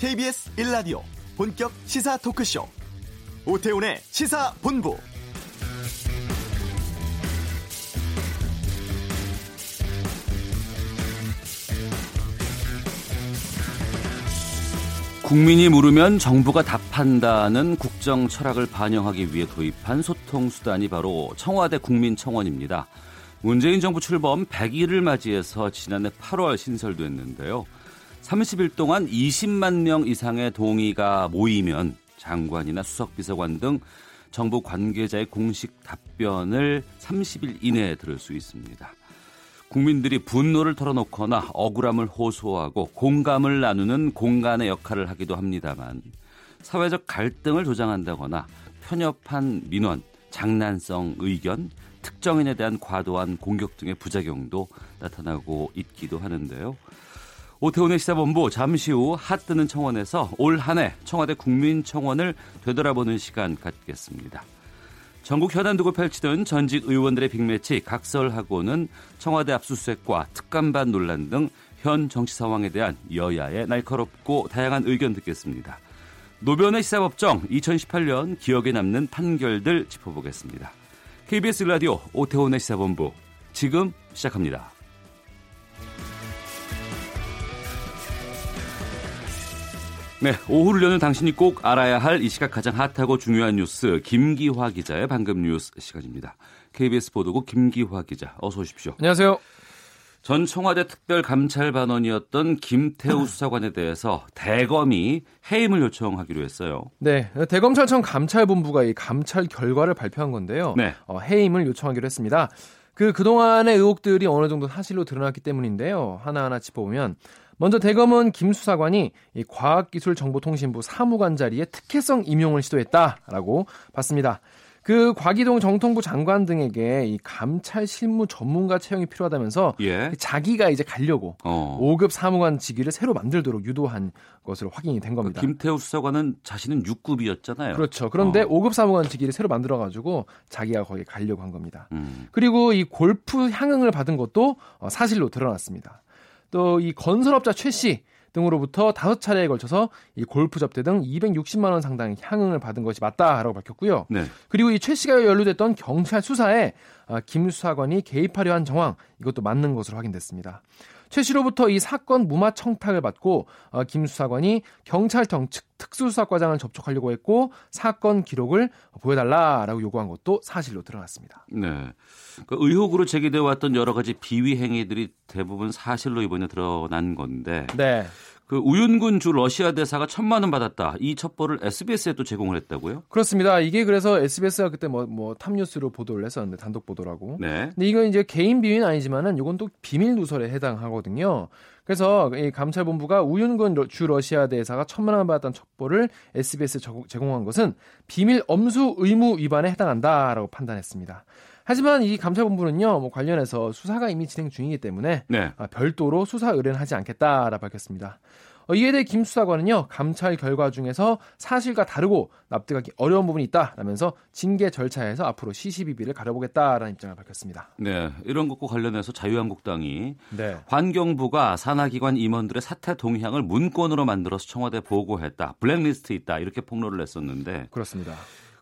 KBS 1라디오 본격 시사 토크쇼 오태훈의 시사본부 국민이 물으면 정부가 답한다는 국정 철학을 반영하기 위해 도입한 소통 수단이 바로 청와대 국민청원입니다. 문재인 정부 출범 100일을 맞이해서 지난해 8월 신설됐는데요. 30일 동안 20만 명 이상의 동의가 모이면 장관이나 수석비서관 등 정부 관계자의 공식 답변을 30일 이내에 들을 수 있습니다. 국민들이 분노를 털어놓거나 억울함을 호소하고 공감을 나누는 공간의 역할을 하기도 합니다만 사회적 갈등을 조장한다거나 편협한 민원, 장난성 의견, 특정인에 대한 과도한 공격 등의 부작용도 나타나고 있기도 하는데요. 오태훈의 시사본부 잠시 후 핫뜨는 청원에서 올 한 해 청와대 국민청원을 되돌아보는 시간 갖겠습니다. 전국 현안 두고 펼치던 전직 의원들의 빅매치 각설하고는 청와대 압수수색과 특감반 논란 등 현 정치 상황에 대한 여야의 날카롭고 다양한 의견 듣겠습니다. 노변의 시사법정 2018년 기억에 남는 판결들 짚어보겠습니다. KBS 라디오 오태훈의 시사본부 지금 시작합니다. 네, 오후를 여는 당신이 꼭 알아야 할 이 시각 가장 핫하고 중요한 뉴스 김기화 기자의 방금 뉴스 시간입니다. KBS 보도국 김기화 기자 어서 오십시오. 안녕하세요. 전 청와대 특별감찰반원이었던 김태우 수사관에 대해서 대검이 해임을 요청하기로 했어요. 네, 대검찰청 감찰본부가 이 감찰 결과를 발표한 건데요. 네. 어, 해임을 요청하기로 했습니다. 그 그동안의 의혹들이 어느 정도 사실로 드러났기 때문인데요. 하나하나 짚어보면 먼저 대검은 김 수사관이 이 과학기술정보통신부 사무관 자리에 특혜성 임용을 시도했다라고 봤습니다. 그 과기동 정통부 장관 등에게 이 감찰 실무 전문가 채용이 필요하다면서 예. 자기가 이제 가려고 어. 5급 사무관 직위를 새로 만들도록 유도한 것으로 확인이 된 겁니다. 그 김태우 수사관은 자신은 6급이었잖아요. 그렇죠. 그런데 어. 5급 사무관 직위를 새로 만들어 가지고 자기가 거기에 가려고 한 겁니다. 음. 그리고 이 골프 향응을 받은 것도 어, 사실로 드러났습니다. 또 이 건설업자 최 씨 등으로부터 다섯 차례에 걸쳐서 이 골프 접대 등 260만 원 상당의 향응을 받은 것이 맞다라고 밝혔고요. 네. 그리고 이 최 씨가 연루됐던 경찰 수사에 아, 김 수사관이 개입하려 한 정황 이것도 맞는 것으로 확인됐습니다. 최 씨로부터 이 사건 무마 청탁을 받고 어, 김 수사관이 경찰청 측 특수수사과장을 접촉하려고 했고 사건 기록을 보여달라라고 요구한 것도 사실로 드러났습니다. 네. 그 의혹으로 제기되어 왔던 여러 가지 비위 행위들이 대부분 사실로 이번에 드러난 건데. 네. 그 우윤군 주 러시아 대사가 천만 원 받았다. 이 첩보를 SBS에 또 제공을 했다고요? 그렇습니다. 이게 그래서 SBS가 그때 뭐, 뭐 탑뉴스로 보도를 했었는데 단독 보도라고. 네. 근데 이건 이제 개인 비위는 아니지만은 이건 또 비밀 누설에 해당하거든요. 그래서 이 감찰본부가 우윤근 주 러시아 대사가 천만 원 받았던 첩보를 SBS 제공한 것은 비밀 엄수 의무 위반에 해당한다라고 판단했습니다. 하지만 이 감찰본부는요, 뭐 관련해서 수사가 이미 진행 중이기 때문에 네. 아, 별도로 수사 의뢰는 하지 않겠다라 밝혔습니다. 어, 이에 대해 김 수사관은요 감찰 결과 중에서 사실과 다르고 납득하기 어려운 부분이 있다라면서 징계 절차에서 앞으로 시시비비를 가려보겠다라는 입장을 밝혔습니다. 네, 이런 것과 관련해서 자유한국당이 네. 환경부가 산하기관 임원들의 사퇴 동향을 문건으로 만들어서 청와대 보고했다, 블랙리스트 있다 이렇게 폭로를 했었는데 그렇습니다.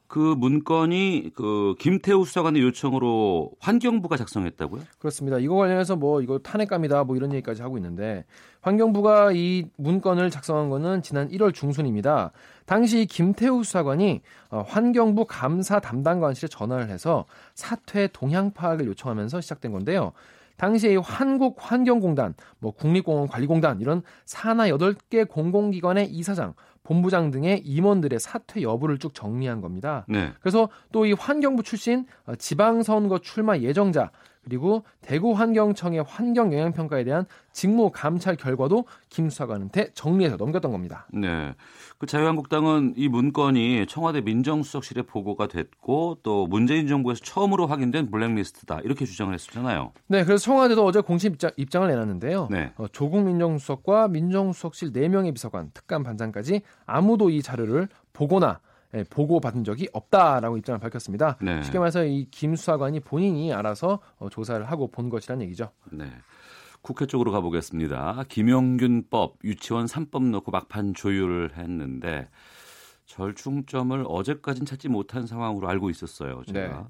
그 문건이 그 김태우 수사관의 요청으로 환경부가 작성했다고요? 그렇습니다. 이거 관련해서 뭐 이거 탄핵감이다 뭐 이런 얘기까지 하고 있는데 환경부가 이 문건을 작성한 거는 지난 1월 중순입니다. 당시 김태우 수사관이 어, 환경부 감사 담당관실에 전화를 해서 사퇴 동향 파악을 요청하면서 시작된 건데요. 당시에 한국환경공단, 뭐 국립공원관리공단 이런 산하 8개 공공기관의 이사장, 본부장 등의 임원들의 사퇴 여부를 쭉 정리한 겁니다. 네. 그래서 또 이 환경부 출신 어, 지방선거 출마 예정자 그리고 대구 환경청의 환경 영향 평가에 대한 직무 감찰 결과도 김 수사관한테 정리해서 넘겼던 겁니다. 네. 그 자유한국당은 이 문건이 청와대 민정수석실에 보고가 됐고 또 문재인 정부에서 처음으로 확인된 블랙리스트다 이렇게 주장을 했었잖아요. 네. 그래서 청와대도 어제 공식 입장, 을 내놨는데요. 네. 어, 조국 민정수석과 민정수석실 4명의 비서관, 특감 반장까지 아무도 이 자료를 보거나 예, 보고 받은 적이 없다라고 입장을 밝혔습니다. 네. 쉽게 말해서 이 김 수사관이 본인이 알아서 어, 조사를 하고 본 것이라는 얘기죠. 네. 국회 쪽으로 가보겠습니다. 김영균법, 유치원 3법 놓고 막판 조율을 했는데 절충점을 어제까진 찾지 못한 상황으로 알고 있었어요. 제가. 네.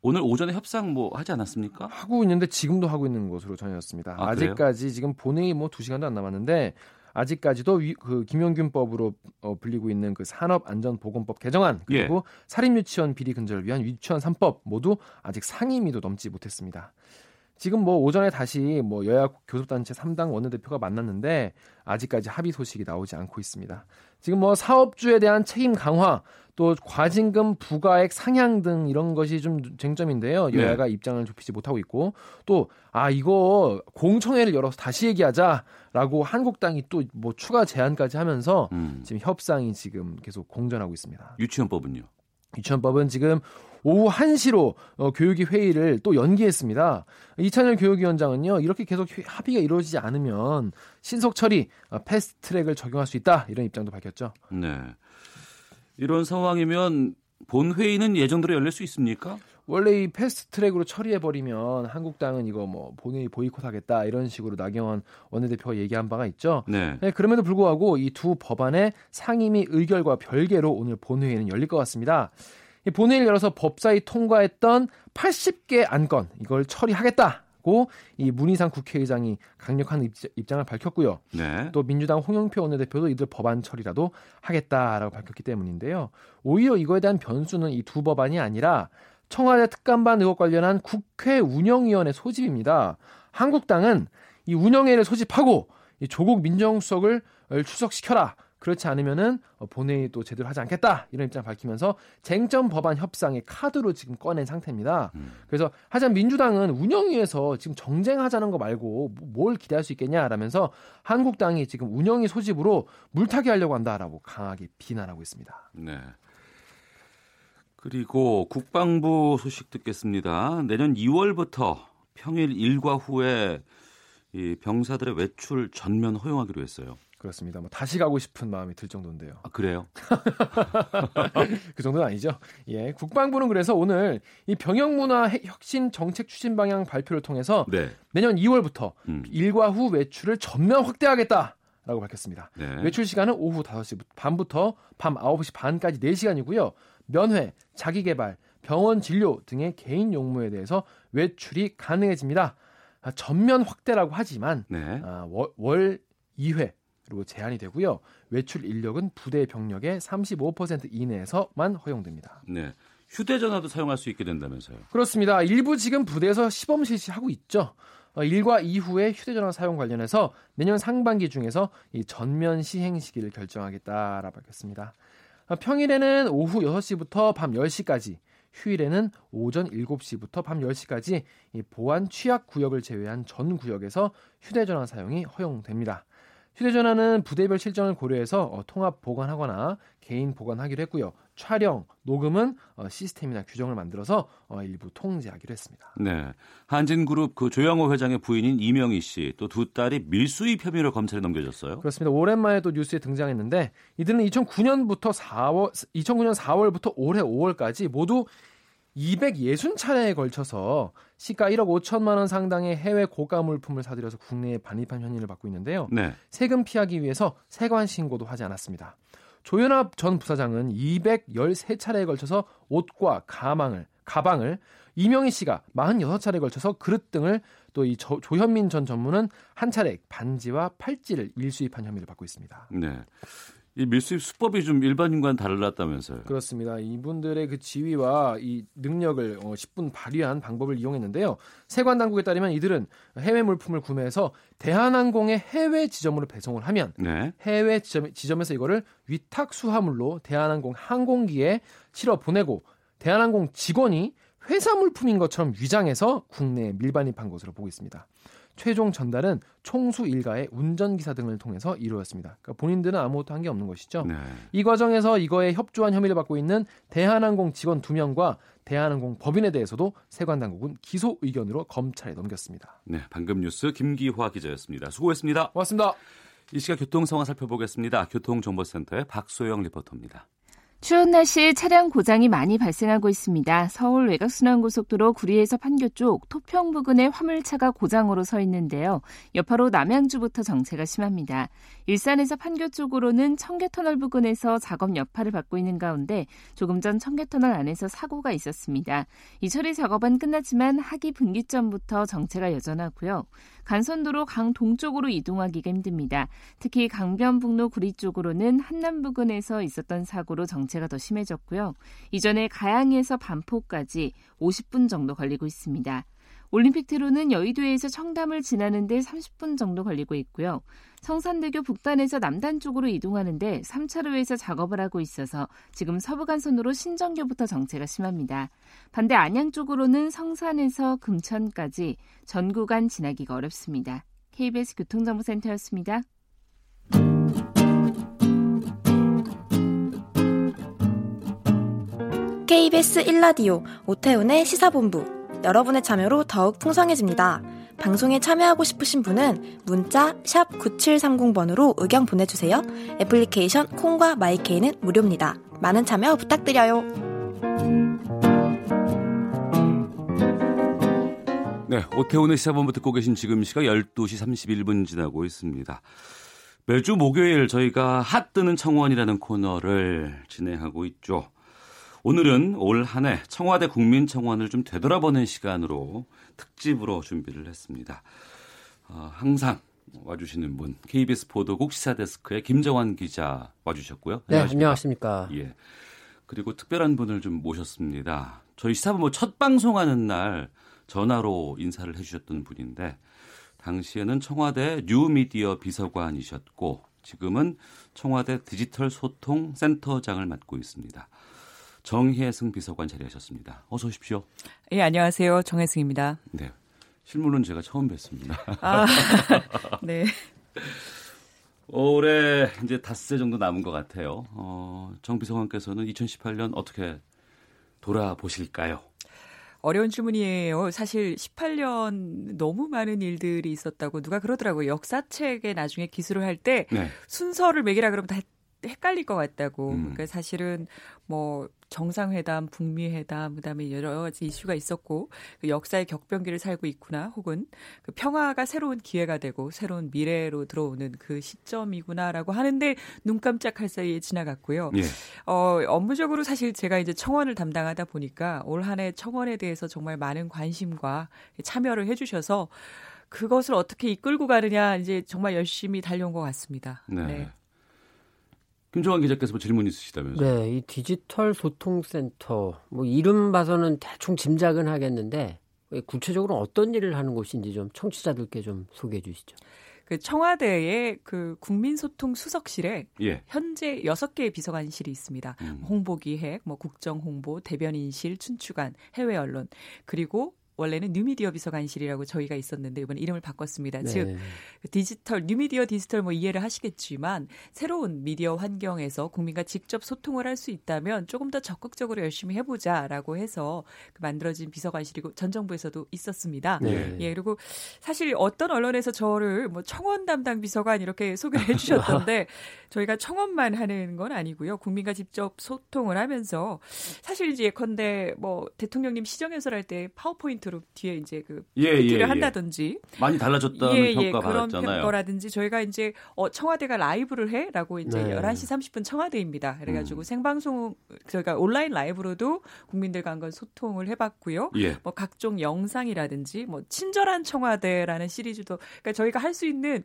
오늘 오전에 협상 뭐 하지 않았습니까? 하고 있는데 지금도 하고 있는 것으로 전해졌습니다. 아, 직까지 지금 본회의 뭐 2시간도 안 남았는데 아직까지도 위, 그 김용균법으로 어, 불리고 있는 그 산업안전보건법 개정안 그리고 예. 사립유치원 비리 근절을 위한 유치원 3법 모두 아직 상임위도 넘지 못했습니다. 지금 뭐 오전에 다시 뭐 여야 교섭단체 3당 원내대표가 만났는데 아직까지 합의 소식이 나오지 않고 있습니다. 지금 뭐 사업주에 대한 책임 강화 또 과징금 부과액 상향 등 이런 것이 좀 쟁점인데요. 네. 여야가 네. 입장을 좁히지 못하고 있고 또 아 이거 공청회를 열어서 다시 얘기하자라고 한국당이 또 뭐 추가 제안까지 하면서 음. 지금 협상이 지금 계속 공전하고 있습니다. 유치원법은요? 유치원법은 지금 오후 1시로 어, 교육위 회의를 또 연기했습니다. 이찬열 교육위원장은요, 이렇게 계속 합의가 이루어지지 않으면 신속 처리, 어, 패스트 트랙을 적용할 수 있다. 이런 입장도 밝혔죠. 네. 이런 상황이면 본회의는 예정대로 열릴 수 있습니까? 원래 이 패스트 트랙으로 처리해 버리면 한국당은 이거 뭐 본회의 보이콧하겠다 이런 식으로 나경원 원내대표가 얘기한 바가 있죠. 네. 네 그럼에도 불구하고 이 두 법안의 상임위 의결과 별개로 오늘 본회의는 열릴 것 같습니다. 이 본회의를 열어서 법사위 통과했던 80개 안건 이걸 처리하겠다. 이 문희상 국회의장이 강력한 입장을 밝혔고요. 네. 또 민주당 홍영표 원내대표도 이들 법안 처리라도 하겠다라고 밝혔기 때문인데요. 오히려 이거에 대한 변수는 이 두 법안이 아니라 청와대 특감반 의혹 관련한 국회 운영위원회 소집입니다. 한국당은 이 운영회를 소집하고 이 조국 민정수석을 출석시켜라. 그렇지 않으면은 어, 본회의도 제대로 하지 않겠다 이런 입장 을 밝히면서 쟁점 법안 협상의 카드로 지금 꺼낸 상태입니다. 음. 그래서 하지만 민주당은 운영위에서 지금 정쟁하자는 거 말고 뭐, 뭘 기대할 수 있겠냐라면서 한국당이 지금 운영위 소집으로 물타기 하려고 한다라고 강하게 비난하고 있습니다. 네. 그리고 국방부 소식 듣겠습니다. 내년 2월부터 평일 일과 후에 이 병사들의 외출 전면 허용하기로 했어요. 그렇습니다. 뭐 다시 가고 싶은 마음이 들 정도인데요. 아, 그래요? 그 정도는 아니죠. 예. 국방부는 그래서 오늘 이 병역 문화 혁신 정책 추진 방향 발표를 통해서 네. 내년 2월부터 음. 일과 후 외출을 전면 확대하겠다. 라고 밝혔습니다. 네. 외출 시간은 오후 5시 반부터 밤 9시 반까지 4시간이고요. 면회, 자기 개발, 병원 진료 등의 개인 용무에 대해서 외출이 가능해집니다. 아, 전면 확대라고 하지만 네. 아, 월, 월 2회 그리고 제한이 되고요. 외출 인력은 부대 병력의 35% 이내에서만 허용됩니다. 네. 휴대전화도 사용할 수 있게 된다면서요? 그렇습니다. 일부 지금 부대에서 시범 실시하고 있죠. 어, 일과 이후에 휴대전화 사용 관련해서 내년 상반기 중에서 이 전면 시행 시기를 결정하겠다라 밝혔습니다. 어, 평일에는 오후 6시부터 밤 10시까지, 휴일에는 오전 7시부터 밤 10시까지 이 보안 취약 구역을 제외한 전 구역에서 휴대전화 사용이 허용됩니다. 휴대전화는 부대별 실정을 고려해서 어, 통합 보관하거나 개인 보관하기로 했고요. 촬영, 녹음은 어, 시스템이나 규정을 만들어서 어, 일부 통제하기로 했습니다. 네. 한진그룹 그 조양호 회장의 부인인 이명희 씨 또 두 딸이 밀수입 혐의로 검찰에 넘겨졌어요. 그렇습니다. 오랜만에 또 뉴스에 등장했는데 이들은 2009년부터 4월 2009년 4월부터 올해 5월까지 모두 260차례에 걸쳐서 시가 1억 5천만 원 상당의 해외 고가 물품을 사들여서 국내에 반입한 현인을 받고 있는데요. 네. 세금 피하기 위해서 세관 신고도 하지 않았습니다. 조현합 전 부사장은 213차례에 걸쳐서 옷과 가망을 가방을 이명희 씨가 46차례에 걸쳐서 그릇 등을 또 이 조현민 전 전무는 한 차례 반지와 팔찌를 일수입한 혐의를 받고 있습니다. 네. 이 밀수입 수법이 좀 일반인과는 달랐다면서요. 그렇습니다. 이분들의 그 지위와 이 능력을 어, 10분 발휘한 방법을 이용했는데요. 세관 당국에 따르면 이들은 해외 물품을 구매해서 대한항공의 해외 지점으로 배송을 하면 네. 해외 지점, 지점에서 이거를 위탁 수화물로 대한항공 항공기에 실어 보내고 대한항공 직원이 회사 물품인 것처럼 위장해서 국내에 밀반입한 것으로 보고 있습니다. 최종 전달은 총수 일가의 운전기사 등을 통해서 이루어졌습니다. 그러니까 본인들은 아무것도 한 게 없는 것이죠. 네. 이 과정에서 이거에 협조한 혐의를 받고 있는 대한항공 직원 2명과 대한항공 법인에 대해서도 세관당국은 기소 의견으로 검찰에 넘겼습니다. 네, 방금 뉴스 김기화 기자였습니다. 수고했습니다. 고맙습니다. 이 시각 교통 상황 살펴보겠습니다. 교통정보센터의 박소영 리포터입니다. 추운 날씨에 차량 고장이 많이 발생하고 있습니다. 서울 외곽순환고속도로 구리에서 판교 쪽 토평 부근에 화물차가 고장으로 서 있는데요. 여파로 남양주부터 정체가 심합니다. 일산에서 판교 쪽으로는 청계터널 부근에서 작업 여파를 받고 있는 가운데 조금 전 청계터널 안에서 사고가 있었습니다. 이 처리 작업은 끝났지만 하기 분기점부터 정체가 여전하고요. 간선도로 강 동쪽으로 이동하기가 힘듭니다. 특히 강변북로 구리 쪽으로는 한남 부근에서 있었던 사고로 정체가 더 심해졌고요. 이전에 가양에서 반포까지 50분 정도 걸리고 있습니다. 올림픽대로는 여의도에서 청담을 지나는데 30분 정도 걸리고 있고요. 성산대교 북단에서 남단 쪽으로 이동하는데 3차로에서 작업을 하고 있어서 지금 서부간선으로 신정교부터 정체가 심합니다. 반대 안양 쪽으로는 성산에서 금천까지 전 구간 지나기가 어렵습니다. KBS 교통정보센터였습니다. KBS 1라디오 오태훈의 시사본부 여러분의 참여로 더욱 풍성해집니다. 방송에 참여하고 싶으신 분은 문자 9730번으로 의견 보내주세요. 애플리케이션 콩과 마이케이는 무료입니다. 많은 참여 부탁드려요. 네, 오태훈의 시사본부 듣고 계신 지금 시각 12시 31분 지나고 있습니다. 매주 목요일 저희가 핫 뜨는 청원이라는 코너를 진행하고 있죠. 오늘은 올 한 해 청와대 국민청원을 좀 되돌아보는 시간으로 특집으로 준비를 했습니다. 어, 항상 와주시는 분 KBS 보도국 시사데스크의 김정환 기자 와주셨고요. 네, 안녕하십니까. 예. 그리고 특별한 분을 좀 모셨습니다. 저희 시사본부 첫 방송하는 날 전화로 인사를 해주셨던 분인데 당시에는 청와대 뉴미디어 비서관이셨고 지금은 청와대 디지털 소통 센터장을 맡고 있습니다. 정혜승 비서관 자리하셨습니다. 어서 오십시오. 예, 안녕하세요. 정혜승입니다. 네. 실물은 제가 처음 뵀습니다. 아, 네. 올해 이제 닷새 정도 남은 것 같아요. 어, 정 비서관께서는 2018년 어떻게 돌아보실까요? 어려운 질문이에요. 사실 18년 너무 많은 일들이 있었다고 누가 그러더라고요. 역사책에 나중에 기술을 할때 네. 순서를 매기라 그러면 다 헷갈릴 것 같다고. 음. 그러니까 사실은 뭐 정상회담, 북미회담, 그다음에 여러 가지 이슈가 있었고 그 역사의 격변기를 살고 있구나, 혹은 그 평화가 새로운 기회가 되고 새로운 미래로 들어오는 그 시점이구나라고 하는데 눈 깜짝할 사이에 지나갔고요. 예. 어, 업무적으로 사실 제가 이제 청원을 담당하다 보니까 올 한해 청원에 대해서 정말 많은 관심과 참여를 해주셔서 그것을 어떻게 이끌고 가느냐 이제 정말 열심히 달려온 것 같습니다. 네. 네. 김종환 기자께서 뭐 질문 있으시다면서요? 네, 이 디지털 소통센터 뭐 이름 봐서는 대충 짐작은 하겠는데 구체적으로 어떤 일을 하는 곳인지 좀 청취자들께 좀 소개해 주시죠. 그 청와대의 그 국민소통 수석실에 예. 현재 6개의 비서관실이 있습니다. 음. 홍보기획, 뭐 국정홍보, 대변인실, 춘추관, 해외 언론, 그리고 원래는 뉴미디어 비서관실이라고 저희가 있었는데 이번에 이름을 바꿨습니다. 네. 즉 디지털 뉴미디어 디지털 뭐 이해를 하시겠지만 새로운 미디어 환경에서 국민과 직접 소통을 할 수 있다면 조금 더 적극적으로 열심히 해보자라고 해서 그 만들어진 비서관실이고 전 정부에서도 있었습니다. 네. 예 그리고 사실 어떤 언론에서 저를 뭐 청원 담당 비서관 이렇게 소개를 해주셨던데 저희가 청원만 하는 건 아니고요. 국민과 직접 소통을 하면서 사실 이제 예컨대 뭐 대통령님 시정연설 할 때 파워포인트 콘서트로 뒤에 이제 그 예, 예, 예. 한다든지 많이 달라졌다는 예, 예, 평가 그런 받았잖아요. 거라든지 저희가 이제 어, 청와대가 라이브를 해라고 이제 네. 11시 30분 청와대입니다. 그래가지고 음. 생방송 저희가 온라인 라이브로도 국민들과 한번 소통을 해봤고요. 예. 뭐 각종 영상이라든지 뭐 친절한 청와대라는 시리즈도 그러니까 저희가 할 수 있는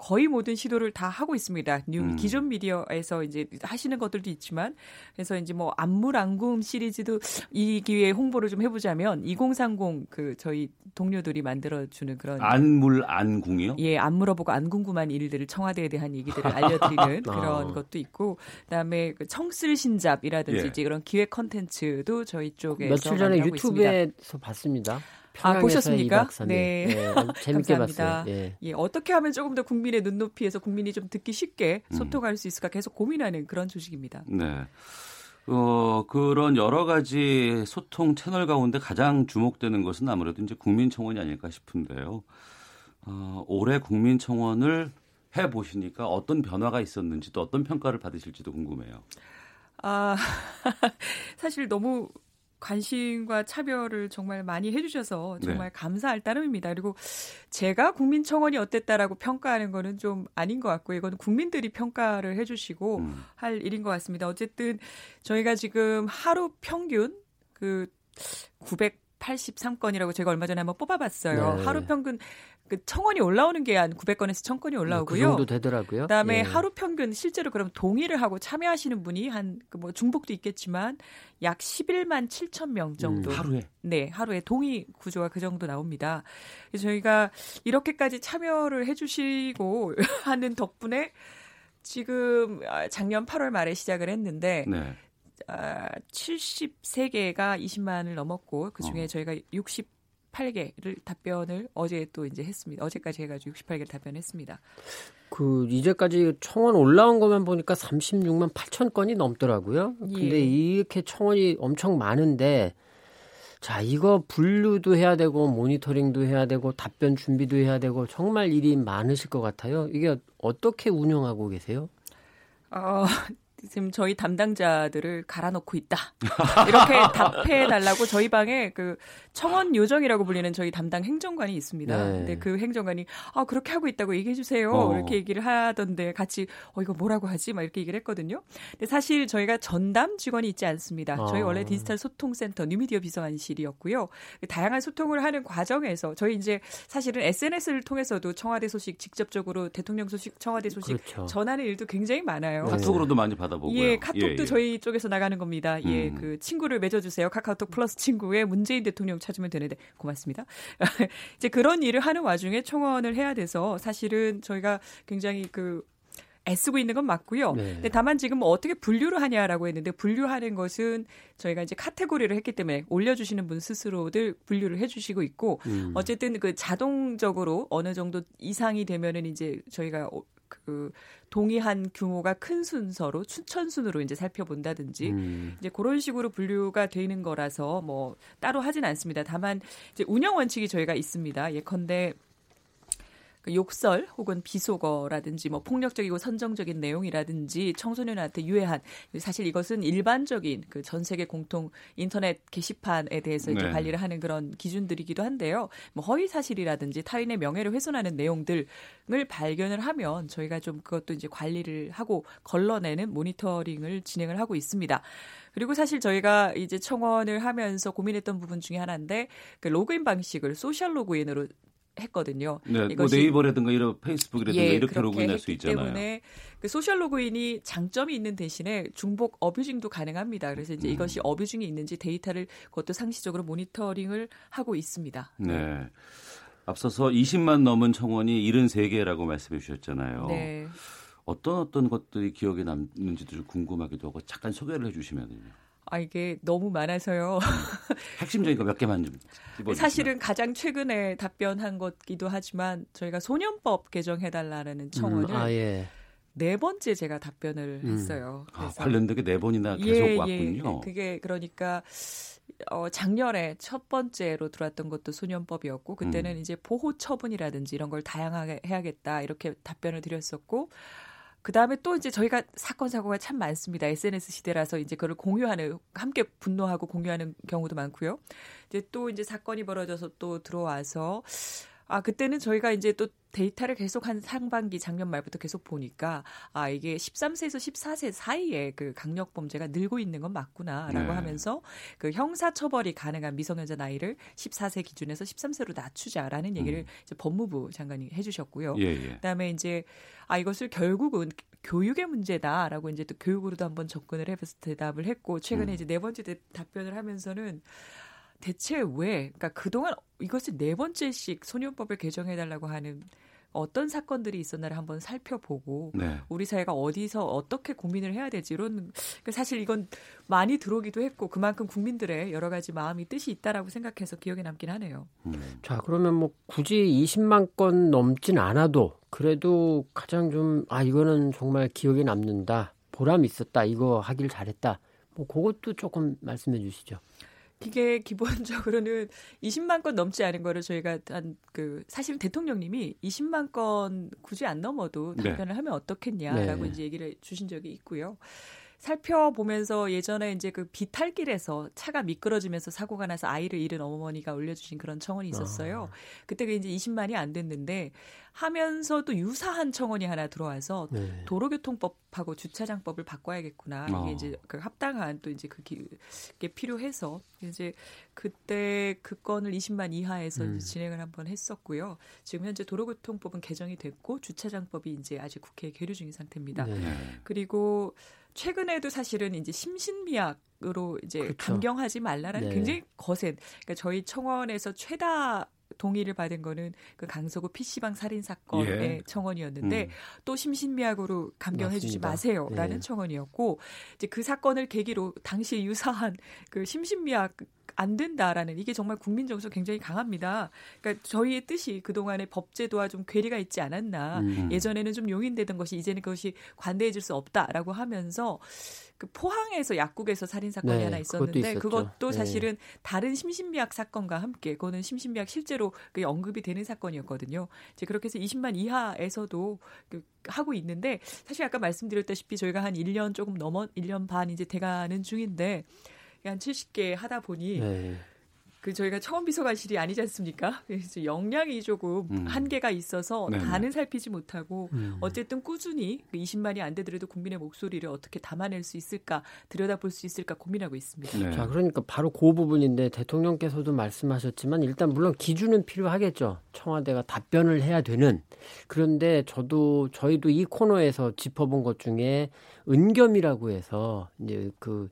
거의 모든 시도를 다 하고 있습니다. 뉴 음. 기존 미디어에서 이제 하시는 것들도 있지만 그래서 이제 뭐 안물안궁 시리즈도 이 기회에 홍보를 좀 해보자면 2030 그 저희 동료들이 만들어주는 그런 안물안궁이요? 예, 안 물어보고 안 궁금한 일들을 청와대에 대한 얘기들을 알려드리는 아. 그런 것도 있고 그다음에 그 청쓸신잡이라든지 예. 이제 그런 기획 컨텐츠도 저희 쪽에서 며칠 전에 유튜브에서 있습니다. 봤습니다. 아, 보셨습니까? 네. 네. 재밌게 봤어요. 예. 예. 어떻게 하면 조금 더 국민의 눈높이에서 국민이 좀 듣기 쉽게 음. 소통할 수 있을까 계속 고민하는 그런 조직입니다. 네. 어, 그런 여러 가지 소통 채널 가운데 가장 주목되는 것은 아무래도 이제 국민청원이 아닐까 싶은데요. 어, 올해 국민청원을 해 보시니까 어떤 변화가 있었는지 또 어떤 평가를 받으실지도 궁금해요. 아, 사실 너무 관심과 차별을 정말 많이 해주셔서 정말 네. 감사할 따름입니다. 그리고 제가 국민청원이 어땠다라고 평가하는 거는 좀 아닌 것 같고 이건 국민들이 평가를 해주시고 음. 할 일인 것 같습니다. 어쨌든 저희가 지금 하루 평균 그 983건이라고 제가 얼마 전에 한번 뽑아봤어요. 네. 하루 평균 그 청원이 올라오는 게 한 900건에서 1000건이 올라오고요. 그 정도 되더라고요. 그다음에 예. 하루 평균 실제로 그럼 동의를 하고 참여하시는 분이 한 뭐 중복도 있겠지만 약 11만 7천 명 정도. 음, 하루에. 네, 하루에 동의 구조가 그 정도 나옵니다. 그래서 저희가 이렇게까지 참여를 해주시고 하는 덕분에 지금 아, 작년 8월 말에 시작을 했는데 네. 아, 73개가 20만을 넘었고 그 중에 어. 저희가 60 68개를 답변을 어제 또 이제 했습니다. 어제까지 해가지고 68개를 답변했습니다. 그 이제까지 청원 올라온 것만 보니까 36만 8천 건이 넘더라고요. 근데 예. 이렇게 청원이 엄청 많은데 자 이거 분류도 해야 되고 모니터링도 해야 되고 답변 준비도 해야 되고 정말 일이 많으실 것 같아요. 이게 어떻게 운영하고 계세요? 어, 지금 저희 담당자들을 갈아놓고 있다. 이렇게 답해 달라고 저희 방에 그 청원 요정이라고 불리는 저희 담당 행정관이 있습니다. 네. 근데 그 행정관이 아 그렇게 하고 있다고 얘기해 주세요. 어. 이렇게 얘기를 하던데 같이 어 이거 뭐라고 하지? 막 이렇게 얘기를 했거든요. 근데 사실 저희가 전담 직원이 있지 않습니다. 어. 저희 원래 디지털 소통센터 뉴미디어 비서관실이었고요. 다양한 소통을 하는 과정에서 저희 이제 사실은 SNS를 통해서도 청와대 소식 직접적으로 대통령 소식 청와대 소식 그렇죠. 전하는 일도 굉장히 많아요. 카톡으로도 많이 받 받아보고요. 예, 카톡도 예, 예. 저희 쪽에서 나가는 겁니다. 예, 음. 그 친구를 맺어주세요. 카카오톡 플러스 친구에 문재인 대통령 찾으면 되는데 고맙습니다. 이제 그런 일을 하는 와중에 청원을 해야 돼서 사실은 저희가 굉장히 그 애쓰고 있는 건 맞고요. 네. 근데 다만 지금 뭐 어떻게 분류를 하냐라고 했는데 분류하는 것은 저희가 이제 카테고리를 했기 때문에 올려주시는 분 스스로들 분류를 해주시고 있고 음. 어쨌든 그 자동적으로 어느 정도 이상이 되면은 이제 저희가 그 동의한 규모가 큰 순서로 추천 순으로 이제 살펴본다든지 음. 이제 그런 식으로 분류가 되는 거라서 뭐 따로 하진 않습니다. 다만 이제 운영 원칙이 저희가 있습니다. 예컨대 그 욕설 혹은 비속어라든지 뭐 폭력적이고 선정적인 내용이라든지 청소년한테 유해한 사실 이것은 일반적인 그 전 세계 공통 인터넷 게시판에 대해서 이제 네. 관리를 하는 그런 기준들이기도 한데요. 뭐 허위 사실이라든지 타인의 명예를 훼손하는 내용들을 발견을 하면 저희가 좀 그것도 이제 관리를 하고 걸러내는 모니터링을 진행을 하고 있습니다. 그리고 사실 저희가 이제 청원을 하면서 고민했던 부분 중에 하나인데 그 로그인 방식을 social 로그인으로 했거든요. 네, 뭐 네이버라든가 이런 페이스북이라든가 예, 이렇게 로그인할 수 있잖아요. 때문에 그 social 로그인이 장점이 있는 대신에 중복 abusing도 가능합니다. 그래서 이제 음. 이것이 abusing이 있는지 데이터를 그것도 상시적으로 모니터링을 하고 있습니다. 네. 네. 앞서서 20만 넘은 청원이 73개라고 말씀해 주셨잖아요. 네. 어떤 어떤 것들이 기억에 남는지도 좀 궁금하기도 하고 잠깐 소개를 해 주시면요. 아 이게 너무 많아서요. 음. 핵심적인 거 몇 개만 좀. 집어주시면. 사실은 가장 최근에 답변한 것기도 하지만 저희가 소년법 개정해달라는 음, 청원을 음, 아, 예. 네 번째 제가 답변을 음. 했어요. 아, 관련되게 네 번이나 계속 예, 예. 왔군요. 예. 그게 그러니까 어, 작년에 첫 번째로 들어왔던 것도 소년법이었고 그때는 음. 이제 보호 처분이라든지 이런 걸 다양하게 해야겠다 이렇게 답변을 드렸었고 그 다음에 또 이제 저희가 사건 사고가 참 많습니다. SNS 시대라서 이제 그걸 공유하는 함께 분노하고 공유하는 경우도 많고요. 이제 또 이제 사건이 벌어져서 또 들어와서 아 그때는 저희가 이제 또 데이터를 계속 한 상반기 작년 말부터 계속 보니까 아 이게 13세에서 14세 사이에 그 강력 범죄가 늘고 있는 건 맞구나라고 네. 하면서 그 형사 처벌이 가능한 미성년자 나이를 14세 기준에서 13세로 낮추자라는 얘기를 음. 이제 법무부 장관이 해주셨고요. 예, 예. 그다음에 이제 아 이것을 결국은 교육의 문제다라고 이제 또 교육으로도 한번 접근을 해서 대답을 했고 최근에 음. 이제 네 번째 답변을 하면서는 대체 왜 그러니까 그동안 이것을 네 번째씩 소년법을 개정해달라고 하는 어떤 사건들이 있었나를 한번 살펴보고 네. 우리 사회가 어디서 어떻게 고민을 해야 되지 이런 그러니까 사실 이건 많이 들어오기도 했고 그만큼 국민들의 여러 가지 마음이 뜻이 있다라고 생각해서 기억에 남긴 하네요. 음. 자 그러면 뭐 굳이 20만 건 넘진 않아도 그래도 가장 좀 아 이거는 정말 기억에 남는다 보람 있었다 이거 하길 잘했다 뭐 그것도 조금 말씀해 주시죠. 이게 기본적으로는 20만 건 넘지 않은 거를 저희가 한 그 사실 대통령님이 20만 건 굳이 안 넘어도 네. 답변을 네. 하면 어떻겠냐라고 네. 이제 얘기를 주신 적이 있고요. 살펴보면서 예전에 이제 그 비탈길에서 차가 미끄러지면서 사고가 나서 아이를 잃은 어머니가 올려주신 그런 청원이 있었어요. 아. 그때가 이제 20만이 안 됐는데 하면서도 유사한 청원이 하나 들어와서 네. 도로교통법하고 주차장법을 바꿔야겠구나. 이게 어. 이제 그 합당한 또 이제 그게 필요해서 이제 그때 그 건을 20만 이하에서 음. 진행을 한번 했었고요. 지금 현재 도로교통법은 개정이 됐고 주차장법이 이제 아직 국회에 계류 중인 상태입니다. 네. 그리고 최근에도 사실은 이제 심신미약 으로 이제 그렇죠. 감경하지 말라라는 네. 굉장히 거센 그러니까 저희 청원에서 최다 동의를 받은 거는 그 강서구 PC방 살인 사건의 예. 청원이었는데 음. 또 심신미약으로 감경해 주지 마세요라는 예. 청원이었고 이제 그 사건을 계기로 당시 유사한 그 심신미약 안 된다라는 이게 정말 국민 정서 굉장히 강합니다. 그러니까 저희의 뜻이 그동안의 법제도와 좀 괴리가 있지 않았나. 음. 예전에는 좀 용인되던 것이 이제는 그것이 관대해질 수 없다라고 하면서 그 포항에서 약국에서 살인 사건이 네, 하나 있었는데 그것도, 네. 사실은 네. 다른 심신미약 사건과 함께 그거는 심신미약 실제로 그 언급이 되는 사건이었거든요. 이제 그렇게 해서 20만 이하에서도 그 하고 있는데 사실 아까 말씀드렸다시피 저희가 한 1년 조금 넘어 1년 반 이제 돼가는 중인데 한 70개 하다 보니 네. 그 저희가 처음 비서관실이 아니지 않습니까? 그래서 역량이 조금 음. 한계가 있어서 네네. 다는 살피지 못하고 음. 어쨌든 꾸준히 그 20만이 안 되더라도 국민의 목소리를 어떻게 담아낼 수 있을까 들여다볼 수 있을까 고민하고 있습니다. 네. 자, 그러니까 바로 그 부분인데 대통령께서도 말씀하셨지만 일단 물론 기준은 필요하겠죠. 청와대가 답변을 해야 되는 그런데 저도 저희도 이 코너에서 짚어본 것 중에 은겸이라고 해서 이제 그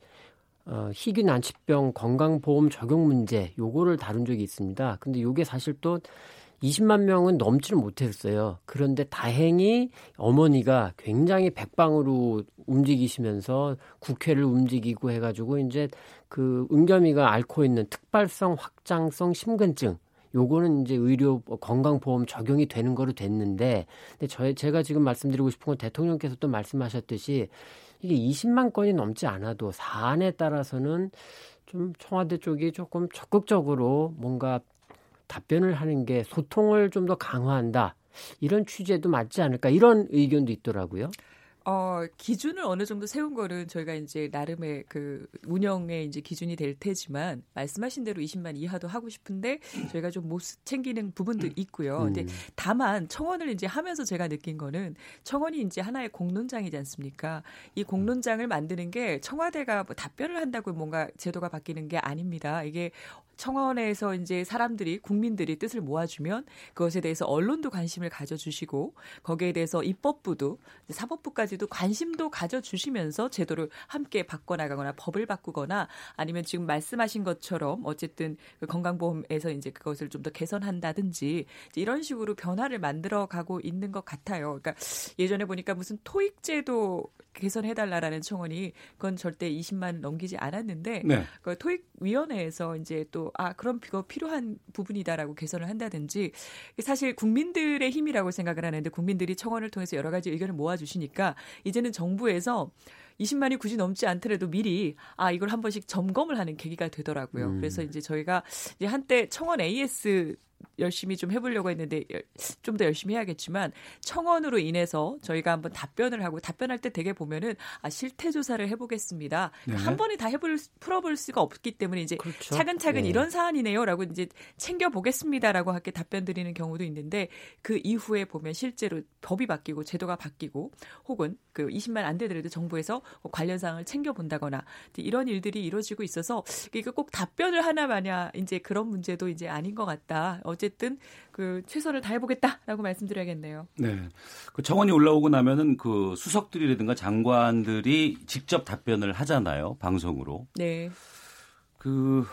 어, 희귀 난치병 건강보험 적용 문제 요거를 다룬 적이 있습니다. 근데 요게 사실 또 20만 명은 넘지는 못했어요. 그런데 다행히 어머니가 굉장히 백방으로 움직이시면서 국회를 움직이고 해가지고 이제 그 은겸이가 앓고 있는 특발성 확장성 심근증 요거는 이제 의료 건강보험 적용이 되는 거로 됐는데 근데 저 제가 지금 말씀드리고 싶은 건 대통령께서 또 말씀하셨듯이 이게 20만 건이 넘지 않아도 사안에 따라서는 좀 청와대 쪽이 조금 적극적으로 뭔가 답변을 하는 게 소통을 좀 더 강화한다. 이런 취재도 맞지 않을까 이런 의견도 있더라고요. 어, 기준을 어느 정도 세운 거는 저희가 이제 나름의 그 운영의 이제 기준이 될 테지만 말씀하신 대로 20만 이하도 하고 싶은데 저희가 좀 못 챙기는 부분도 있고요. 근데 음. 다만 청원을 이제 하면서 제가 느낀 거는 청원이 이제 하나의 공론장이지 않습니까? 이 공론장을 만드는 게 청와대가 뭐 답변을 한다고 뭔가 제도가 바뀌는 게 아닙니다. 이게 청원에서 이제 사람들이 국민들이 뜻을 모아주면 그것에 대해서 언론도 관심을 가져주시고 거기에 대해서 입법부도 사법부까지도 관심도 가져주시면서 제도를 함께 바꿔나가거나 법을 바꾸거나 아니면 지금 말씀하신 것처럼 어쨌든 그 건강보험에서 이제 그것을 좀 더 개선한다든지 이런 식으로 변화를 만들어 가고 있는 것 같아요. 그러니까 예전에 보니까 무슨 토익제도 개선해달라라는 청원이 그건 절대 20만 넘기지 않았는데 네. 그 토익위원회에서 이제 또 아 그럼 그거 필요한 부분이다라고 개선을 한다든지 사실 국민들의 힘이라고 생각을 하는데 국민들이 청원을 통해서 여러 가지 의견을 모아주시니까 이제는 정부에서 20만이 굳이 넘지 않더라도 미리 아 이걸 한 번씩 점검을 하는 계기가 되더라고요. 음. 그래서 이제 저희가 이제 한때 청원 AS 열심히 좀 해보려고 했는데 좀 더 열심히 해야겠지만 청원으로 인해서 저희가 한번 답변을 하고 답변할 때 되게 보면은 아 실태 조사를 해보겠습니다. 네. 한 번에 다 해볼 풀어볼 수가 없기 때문에 이제 그렇죠. 차근차근 네. 이런 사안이네요라고 이제 챙겨 보겠습니다라고 하게 답변 드리는 경우도 있는데 그 이후에 보면 실제로 법이 바뀌고 제도가 바뀌고 혹은 그 20만 안 되더라도 정부에서 관련 사항을 챙겨 본다거나 이런 일들이 이루어지고 있어서 이거 꼭 답변을 하나 마냐 이제 그런 문제도 이제 아닌 것 같다. 어쨌든 그 최선을 다해보겠다라고 말씀드려야겠네요. 네. 그 청원이 올라오고 나면은 그 수석들이라든가 장관들이 직접 답변을 하잖아요. 방송으로. 네. 그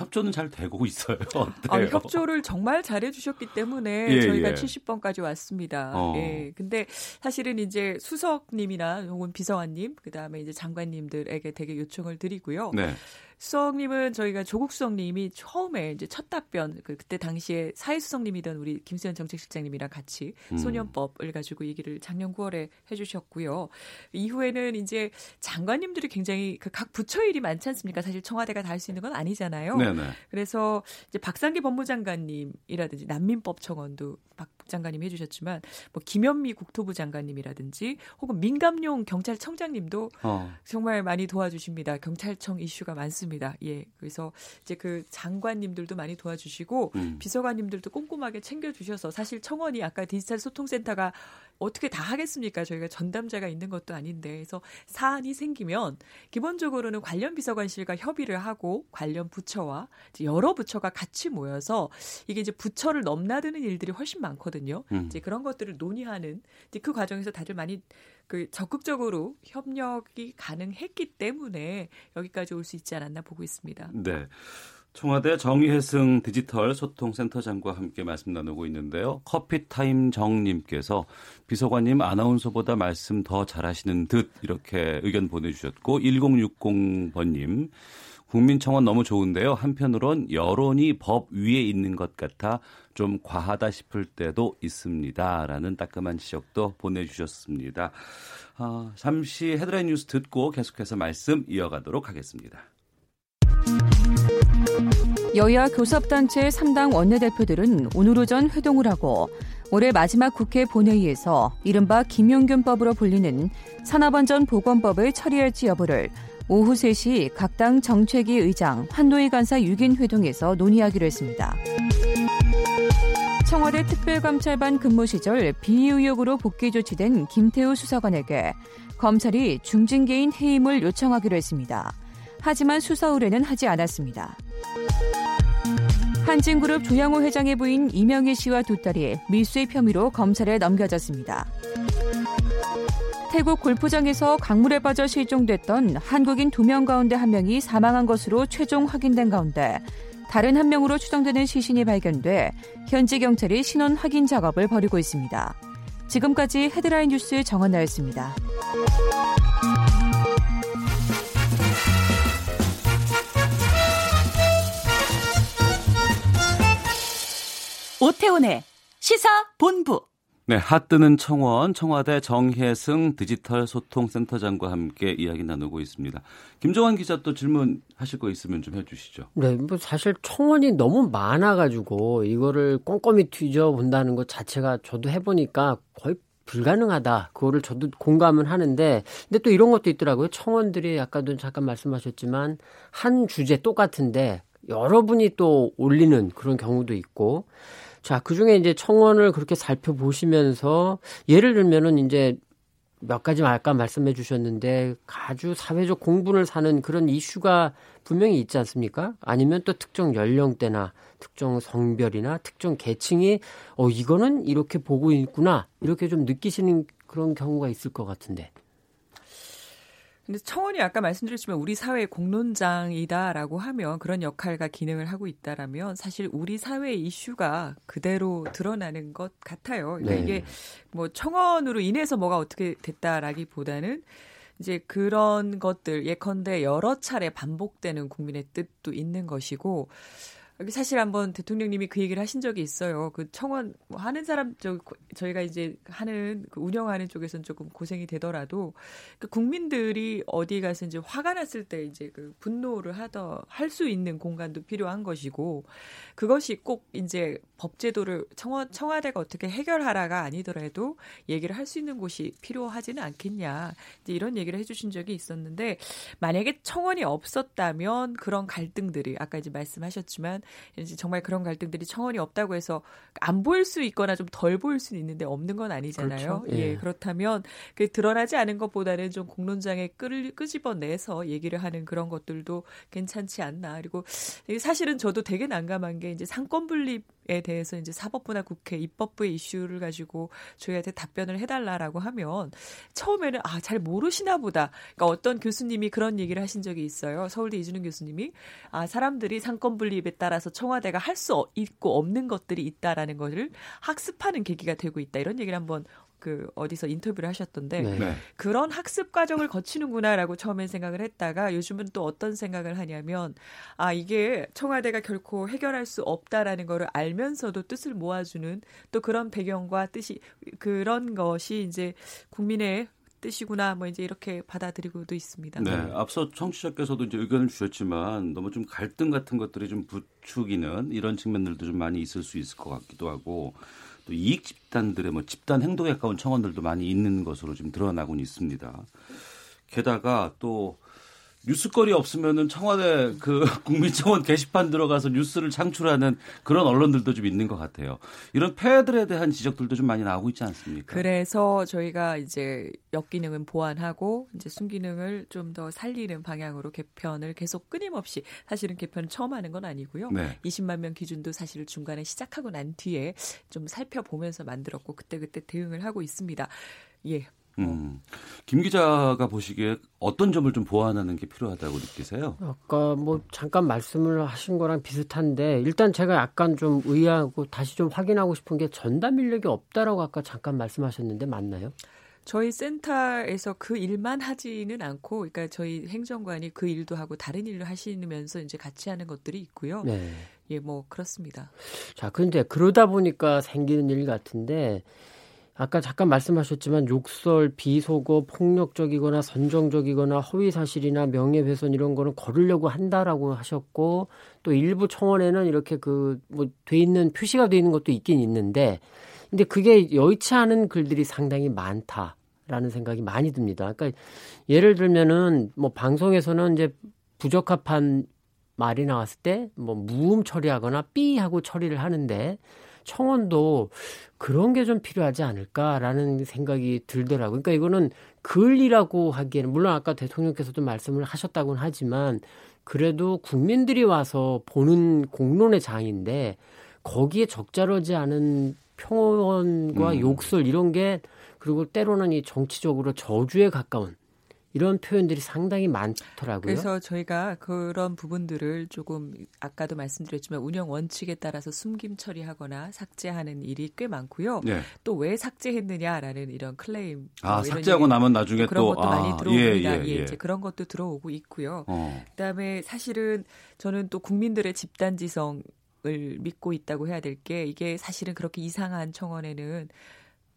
협조는 잘 되고 있어요. 아, 협조를 정말 잘해 주셨기 때문에 예, 저희가 예. 70번까지 왔습니다. 어. 예. 근데 사실은 이제 수석님이나 혹은 비서관님, 그다음에 이제 장관님들에게 되게 요청을 드리고요. 네. 수석님은 저희가 조국 수석님이 처음에 이제 첫 답변 그 그때 당시에 사회수석님이던 우리 김수현 정책실장님이랑 같이 음. 소년법을 가지고 얘기를 작년 9월에 해주셨고요. 이후에는 이제 장관님들이 굉장히 그 각 부처 일이 많지 않습니까? 사실 청와대가 다 할 수 있는 건 아니잖아요. 네네. 그래서 이제 박상기 법무장관님이라든지 난민법 청원도 박 장관님이 해주셨지만 뭐 김현미 국토부 장관님이라든지 혹은 민감용 경찰청장님도 어. 정말 많이 도와주십니다. 경찰청 이슈가 많습니다. 예, 그래서 이제 그 장관님들도 많이 도와주시고 음. 비서관님들도 꼼꼼하게 챙겨주셔서 사실 청원이 아까 디지털 소통센터가 어떻게 다 하겠습니까? 저희가 전담자가 있는 것도 아닌데 그래서 사안이 생기면 기본적으로는 관련 비서관실과 협의를 하고 관련 부처와 여러 부처가 같이 모여서 이게 이제 부처를 넘나드는 일들이 훨씬 많거든요. 음. 이제 그런 것들을 논의하는 이제 그 과정에서 다들 많이 그 적극적으로 협력이 가능했기 때문에 여기까지 올 수 있지 않았나 보고 있습니다. 네. 청와대 정의혜승 디지털 소통센터장과 함께 말씀 나누고 있는데요. 커피타임 정님께서 비서관님 아나운서보다 말씀 더 잘하시는 듯 이렇게 의견 보내주셨고 1060번님 국민청원 너무 좋은데요. 한편으론 여론이 법 위에 있는 것 같아 좀 과하다 싶을 때도 있습니다. 라는 따끔한 지적도 보내주셨습니다. 아, 잠시 헤드라인 뉴스 듣고 계속해서 말씀 이어가도록 하겠습니다. 여야 교섭단체 3당 원내대표들은 오늘 오전 회동을 하고 올해 마지막 국회 본회의에서 이른바 김용균법으로 불리는 산업안전 보건법을 처리할지 여부를 오후 3시 각 당 정책위 의장 한노희 간사 6인 회동에서 논의하기로 했습니다. 청와대 특별감찰반 근무 시절 비의 의혹으로 복귀 조치된 김태우 수사관에게 검찰이 중징계인 해임을 요청하기로 했습니다. 하지만 수사 의뢰는 하지 않았습니다. 한진그룹 조양호 회장의 부인 이명희 씨와 두 딸이 밀수입 혐의로 검찰에 넘겨졌습니다. 태국 골프장에서 강물에 빠져 실종됐던 한국인 두 명 가운데 한 명이 사망한 것으로 최종 확인된 가운데 다른 한 명으로 추정되는 시신이 발견돼 현지 경찰이 신원 확인 작업을 벌이고 있습니다. 지금까지 헤드라인 뉴스 정원나였습니다. 오태훈의 시사 본부. 네, 핫뜨는 청원, 청와대 정혜승 디지털 소통센터장과 함께 이야기 나누고 있습니다. 김종환 기자 또 질문하실 거 있으면 좀 해주시죠. 네, 뭐 사실 청원이 너무 많아가지고 이거를 꼼꼼히 뒤져 본다는 것 자체가 저도 해보니까 거의 불가능하다. 그거를 저도 공감은 하는데, 근데 또 이런 것도 있더라고요. 청원들이 아까도 잠깐 말씀하셨지만 한 주제 똑같은데 여러분이 또 올리는 그런 경우도 있고. 자, 그 중에 이제 청원을 그렇게 살펴보시면서 예를 들면은 이제 몇 가지 아까 말씀해 주셨는데 아주 사회적 공분을 사는 그런 이슈가 분명히 있지 않습니까? 아니면 또 특정 연령대나 특정 성별이나 특정 계층이 어 이거는 이렇게 보고 있구나 이렇게 좀 느끼시는 그런 경우가 있을 것 같은데 근데 청원이 아까 말씀드렸지만 우리 사회의 공론장이다라고 하면 그런 역할과 기능을 하고 있다라면 사실 우리 사회의 이슈가 그대로 드러나는 것 같아요. 그러니까 네. 이게 뭐 청원으로 인해서 뭐가 어떻게 됐다라기보다는 이제 그런 것들 예컨대 여러 차례 반복되는 국민의 뜻도 있는 것이고 여기 사실 한번 대통령님이 그 얘기를 하신 적이 있어요. 그 청원 뭐 하는 사람 저 저희가 이제 하는 그 운영하는 쪽에서는 조금 고생이 되더라도 그 국민들이 어디 가서 이제 화가 났을 때 이제 그 분노를 하더 할 수 있는 공간도 필요한 것이고 그것이 꼭 이제 법제도를 청와, 청와대가 어떻게 해결하라가 아니더라도 얘기를 할 수 있는 곳이 필요하지는 않겠냐. 이제 이런 얘기를 해주신 적이 있었는데 만약에 청원이 없었다면 그런 갈등들이 아까 이제 말씀하셨지만 정말 그런 갈등들이 청원이 없다고 해서 안 보일 수 있거나 좀 덜 보일 수는 있는데 없는 건 아니잖아요. 그렇죠. 예. 예. 그렇다면 그 드러나지 않은 것보다는 좀 공론장에 끌, 끄집어내서 얘기를 하는 그런 것들도 괜찮지 않나. 그리고 사실은 저도 되게 난감한 게 이제 삼권 분립에 대해서 이제 사법부나 국회 입법부의 이슈를 가지고 저희한테 답변을 해달라라고 하면 처음에는 아 잘 모르시나 보다. 그러니까 어떤 교수님이 그런 얘기를 하신 적이 있어요. 서울대 이준웅 교수님이 아 사람들이 삼권 분립에 따라서 청와대가 할 수 있고 없는 것들이 있다라는 것을 학습하는 계기가 되고 있다. 이런 얘기를 한번 그 어디서 인터뷰를 하셨던데 네. 네. 그런 학습 과정을 거치는구나라고 처음엔 생각을 했다가 요즘은 또 어떤 생각을 하냐면 아 이게 청와대가 결코 해결할 수 없다라는 거를 알면서도 뜻을 모아주는 또 그런 배경과 뜻이 그런 것이 이제 국민의 뜻이구나 뭐 이제 이렇게 받아들이고도 있습니다. 네, 앞서 청취자께서도 이제 의견을 주셨지만 너무 좀 갈등 같은 것들이 좀 부추기는 이런 측면들도 좀 많이 있을 수 있을 것 같기도 하고 또 이익 집단들의 뭐 집단 행동에 가까운 청원들도 많이 있는 것으로 좀 드러나고는 있습니다. 게다가 또 뉴스거리 없으면은 청와대 그 국민청원 게시판 들어가서 뉴스를 창출하는 그런 언론들도 좀 있는 것 같아요. 이런 폐해들에 대한 지적들도 좀 많이 나오고 있지 않습니까? 그래서 저희가 이제 역기능은 보완하고 이제 순기능을 좀 더 살리는 방향으로 개편을 계속 끊임없이 사실은 개편을 처음 하는 건 아니고요. 네. 20만 명 기준도 사실 중간에 시작하고 난 뒤에 좀 살펴보면서 만들었고 그때그때 대응을 하고 있습니다. 예, 음. 김 기자가 보시기에 어떤 점을 좀 보완하는 게 필요하다고 느끼세요? 아까 뭐 잠깐 말씀을 하신 거랑 비슷한데 일단 제가 약간 좀 의아하고 다시 좀 확인하고 싶은 게 전담 인력이 없다라고 아까 잠깐 말씀하셨는데 맞나요? 저희 센터에서 그 일만 하지는 않고, 그러니까 저희 행정관이 그 일도 하고 다른 일을 하시면서 이제 같이 하는 것들이 있고요. 네. 예, 뭐 그렇습니다. 자, 그런데 그러다 보니까 생기는 일 같은데 아까 잠깐 말씀하셨지만 욕설, 비속어, 폭력적이거나 선정적이거나 허위 사실이나 명예훼손 이런 거는 거르려고 한다라고 하셨고 또 일부 청원에는 이렇게 그 뭐 돼 있는 표시가 돼 있는 것도 있긴 있는데 근데 그게 여의치 않은 글들이 상당히 많다 라는 생각이 많이 듭니다. 그러니까 예를 들면은 뭐 방송에서는 이제 부적합한 말이 나왔을 때 뭐 무음 처리하거나 삐 하고 처리를 하는데 청원도 그런 게 좀 필요하지 않을까라는 생각이 들더라고요. 그러니까 이거는 글이라고 하기에는 물론 아까 대통령께서도 말씀을 하셨다고는 하지만 그래도 국민들이 와서 보는 공론의 장인데 거기에 적절하지 않은 평언과 음. 욕설 이런 게 그리고 때로는 이 정치적으로 저주에 가까운 이런 표현들이 상당히 많더라고요. 그래서 저희가 그런 부분들을 조금 아까도 말씀드렸지만 운영 원칙에 따라서 숨김 처리하거나 삭제하는 일이 꽤 많고요. 네. 또왜 삭제했느냐라는 이런 클레임. 아뭐 삭제하고 나면 나중에 그런 또 것도 아, 많이 들어옵니다. 예, 예, 예. 예, 이제 그런 것도 들어오고 있고요. 어. 그다음에 사실은 저는 또 국민들의 집단지성 을 믿고 있다고 해야 될 게 이게 사실은 그렇게 이상한 청원에는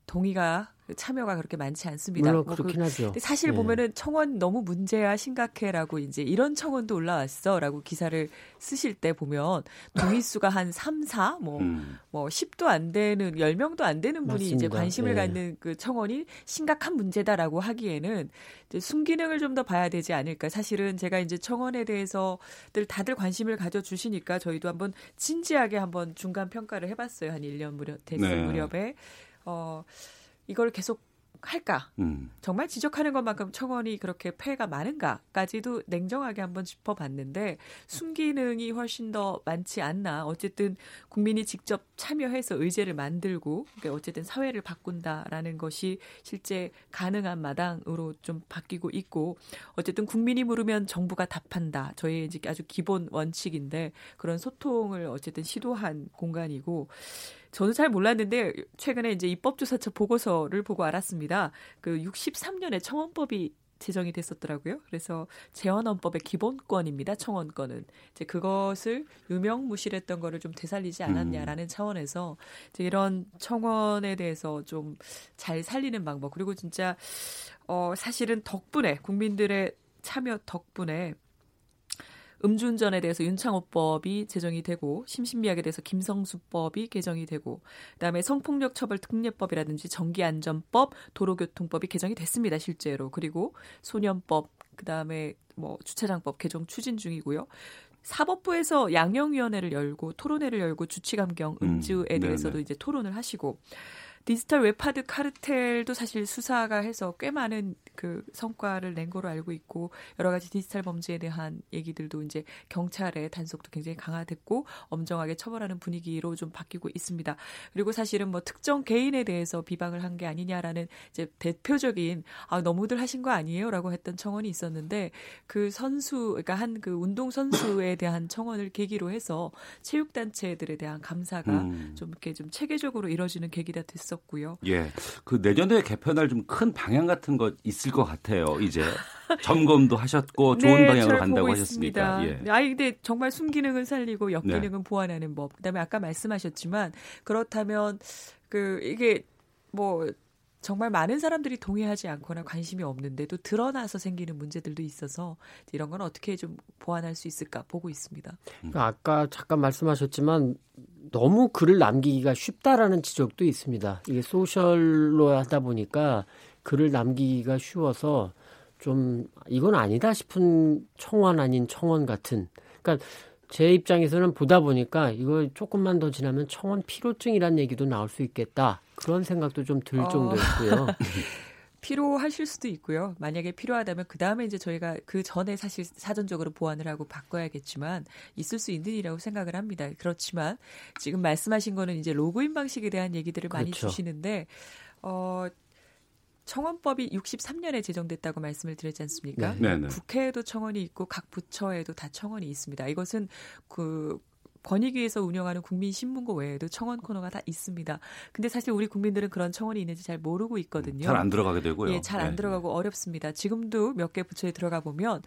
동의가 참여가 그렇게 많지 않습니다. 물론 뭐 그렇긴 뭐 그, 하죠. 사실 네. 보면은 청원 너무 문제야 심각해라고 이제 이런 청원도 올라왔어라고 기사를 쓰실 때 보면 동의 수가 한 3, 4, 뭐, 음. 뭐 10도 안 되는 10명도 안 되는 분이 맞습니다. 이제 관심을 네. 갖는 그 청원이 심각한 문제다라고 하기에는 이제 순기능을 좀 더 봐야 되지 않을까. 사실은 제가 이제 청원에 대해서 들 다들 관심을 가져 주시니까 저희도 한번 진지하게 한번 중간 평가를 해 봤어요. 한 1년 무렵 됐을 네. 무렵에 어 이걸 계속 할까? 음. 정말 지적하는 것만큼 청원이 그렇게 폐해가 많은가까지도 냉정하게 한번 짚어봤는데 순기능이 훨씬 더 많지 않나. 어쨌든 국민이 직접 참여해서 의제를 만들고 그러니까 어쨌든 사회를 바꾼다라는 것이 실제 가능한 마당으로 좀 바뀌고 있고 어쨌든 국민이 물으면 정부가 답한다. 저희의 이제 아주 기본 원칙인데 그런 소통을 어쨌든 시도한 공간이고 저는 잘 몰랐는데 최근에 이제 입법조사처 보고서를 보고 알았습니다. 그 63년에 청원법이 제정이 됐었더라고요. 그래서 재헌헌법의 기본권입니다. 청원권은 이제 그것을 유명무실했던 거를 좀 되살리지 않았냐라는 음. 차원에서 이제 이런 청원에 대해서 좀 잘 살리는 방법 그리고 진짜 어 사실은 덕분에 국민들의 참여 덕분에 음주운전에 대해서 윤창호법이 제정이 되고 심신미약에 대해서 김성수법이 개정이 되고 그다음에 성폭력 처벌 특례법이라든지 전기안전법, 도로교통법이 개정이 됐습니다 실제로 그리고 소년법 그다음에 뭐 주차장법 개정 추진 중이고요. 사법부에서 양형위원회를 열고 토론회를 열고 주취감경 음, 음주에 대해서도 음, 이제 토론을 하시고 디지털 웹하드 카르텔도 사실 수사가 해서 꽤 많은 그 성과를 낸 거로 알고 있고 여러 가지 디지털 범죄에 대한 얘기들도 이제 경찰의 단속도 굉장히 강화됐고 엄정하게 처벌하는 분위기로 좀 바뀌고 있습니다. 그리고 사실은 뭐 특정 개인에 대해서 비방을 한 게 아니냐라는 이제 대표적인 아 너무들 하신 거 아니에요라고 했던 청원이 있었는데 그 선수 그러니까 한 그 운동 선수에 대한 청원을 계기로 해서 체육 단체들에 대한 감사가 음. 좀 이렇게 좀 체계적으로 이뤄지는 계기가 됐어. 있었고요. 예. 그 내년에 개편할 좀 큰 방향 같은 거 있을 것 같아요. 이제 점검도 하셨고 좋은 네, 방향으로 간다고 하셨습니까? 예. 아 근데 정말 순기능은 살리고 역기능은 네. 보완하는 법. 그다음에 아까 말씀하셨지만 그렇다면 그 이게 뭐 정말 많은 사람들이 동의하지 않거나 관심이 없는데도 드러나서 생기는 문제들도 있어서 이런 건 어떻게 좀 보완할 수 있을까 보고 있습니다. 그러니까 아까 잠깐 말씀하셨지만 너무 글을 남기기가 쉽다라는 지적도 있습니다. 이게 소셜로 하다 보니까 글을 남기기가 쉬워서 좀 이건 아니다 싶은 청원 아닌 청원 같은 그러니까 제 입장에서는 보다 보니까 이거 조금만 더 지나면 청원 피로증이란 얘기도 나올 수 있겠다. 그런 생각도 좀들 어... 정도였고요. 필요하실 수도 있고요. 만약에 필요하다면 그 다음에 이제 저희가 그 전에 사실 사전적으로 보완을 하고 바꿔야겠지만 있을 수 있는 일이라고 생각을 합니다. 그렇지만 지금 말씀하신 거는 이제 로그인 방식에 대한 얘기들을 그렇죠. 많이 주시는데 어 청원법이 63년에 제정됐다고 말씀을 드렸지 않습니까? 네. 네. 국회에도 청원이 있고 각 부처에도 다 청원이 있습니다. 이것은 그 권익위에서 운영하는 국민신문고 외에도 청원 코너가 다 있습니다. 근데 사실 우리 국민들은 그런 청원이 있는지 잘 모르고 있거든요. 잘 안 들어가게 되고요. 예, 잘안 네. 들어가고 어렵습니다. 지금도 몇 개 부처에 들어가 보면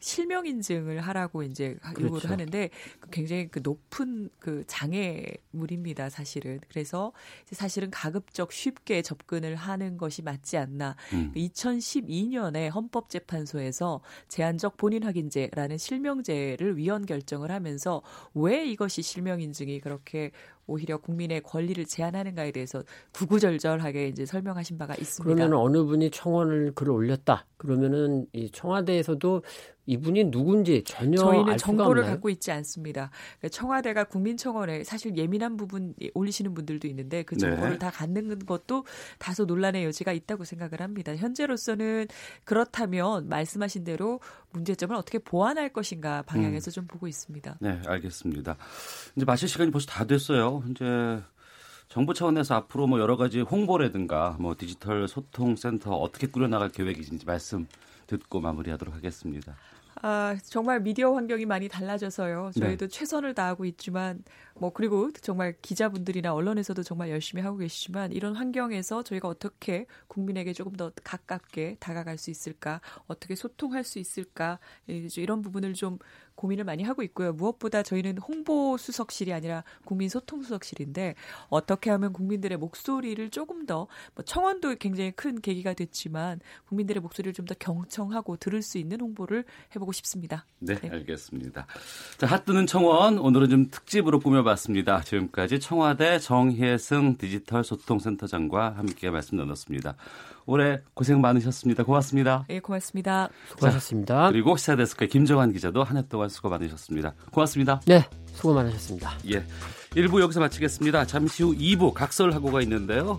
실명 인증을 하라고 이제 요구를 그렇죠. 하는데 그 굉장히 그 높은 그 장애물입니다, 사실은. 그래서 사실은 가급적 쉽게 접근을 하는 것이 맞지 않나. 음. 2012년에 헌법재판소에서 제한적 본인 확인제라는 실명제를 위헌 결정을 하면서 왜 이것이 실명 인증이 그렇게 오히려 국민의 권리를 제한하는가에 대해서 구구절절하게 이제 설명하신 바가 있습니다. 그러면 어느 분이 청원을 글을 올렸다. 그러면은 이 청와대에서도 이분이 누군지 전혀 저희는 정보를 없나요? 갖고 있지 않습니다. 그러니까 청와대가 국민청원에 사실 예민한 부분 올리시는 분들도 있는데 그 정보를 네. 다 갖는 것도 다소 논란의 여지가 있다고 생각을 합니다. 현재로서는 그렇다면 말씀하신 대로 문제점을 어떻게 보완할 것인가 방향에서 음. 좀 보고 있습니다. 네, 알겠습니다. 이제 마칠 시간이 벌써 다 됐어요. 이제 정부 차원에서 앞으로 뭐 여러 가지 홍보라든가 뭐 디지털 소통 센터 어떻게 꾸려나갈 계획이신지 말씀 듣고 마무리하도록 하겠습니다. 아, 정말 미디어 환경이 많이 달라져서요. 저희도 네. 최선을 다하고 있지만 뭐 그리고 정말 기자분들이나 언론에서도 정말 열심히 하고 계시지만 이런 환경에서 저희가 어떻게 국민에게 조금 더 가깝게 다가갈 수 있을까, 어떻게 소통할 수 있을까 이런 부분을 좀 고민을 많이 하고 있고요. 무엇보다 저희는 홍보 수석실이 아니라 국민 소통 수석실인데 어떻게 하면 국민들의 목소리를 조금 더 뭐 청원도 굉장히 큰 계기가 됐지만 국민들의 목소리를 좀 더 경청하고 들을 수 있는 홍보를 해보고 싶습니다. 네, 네. 알겠습니다. 자, 핫뜨는 청원 오늘은 좀 특집으로 꾸며 살펴봤습니다. 지금까지 청와대 정혜승 디지털 소통센터장과 함께 말씀 나눴습니다. 올해 고생 많으셨습니다. 고맙습니다. 예, 고맙습니다. 수고하셨습니다. 자, 그리고 시사데스크의 김정환 기자도 한 해 동안 수고 많으셨습니다. 고맙습니다. 네, 수고 많으셨습니다. 예. 1부 여기서 마치겠습니다. 잠시 후 2부 각설하고가 있는데요.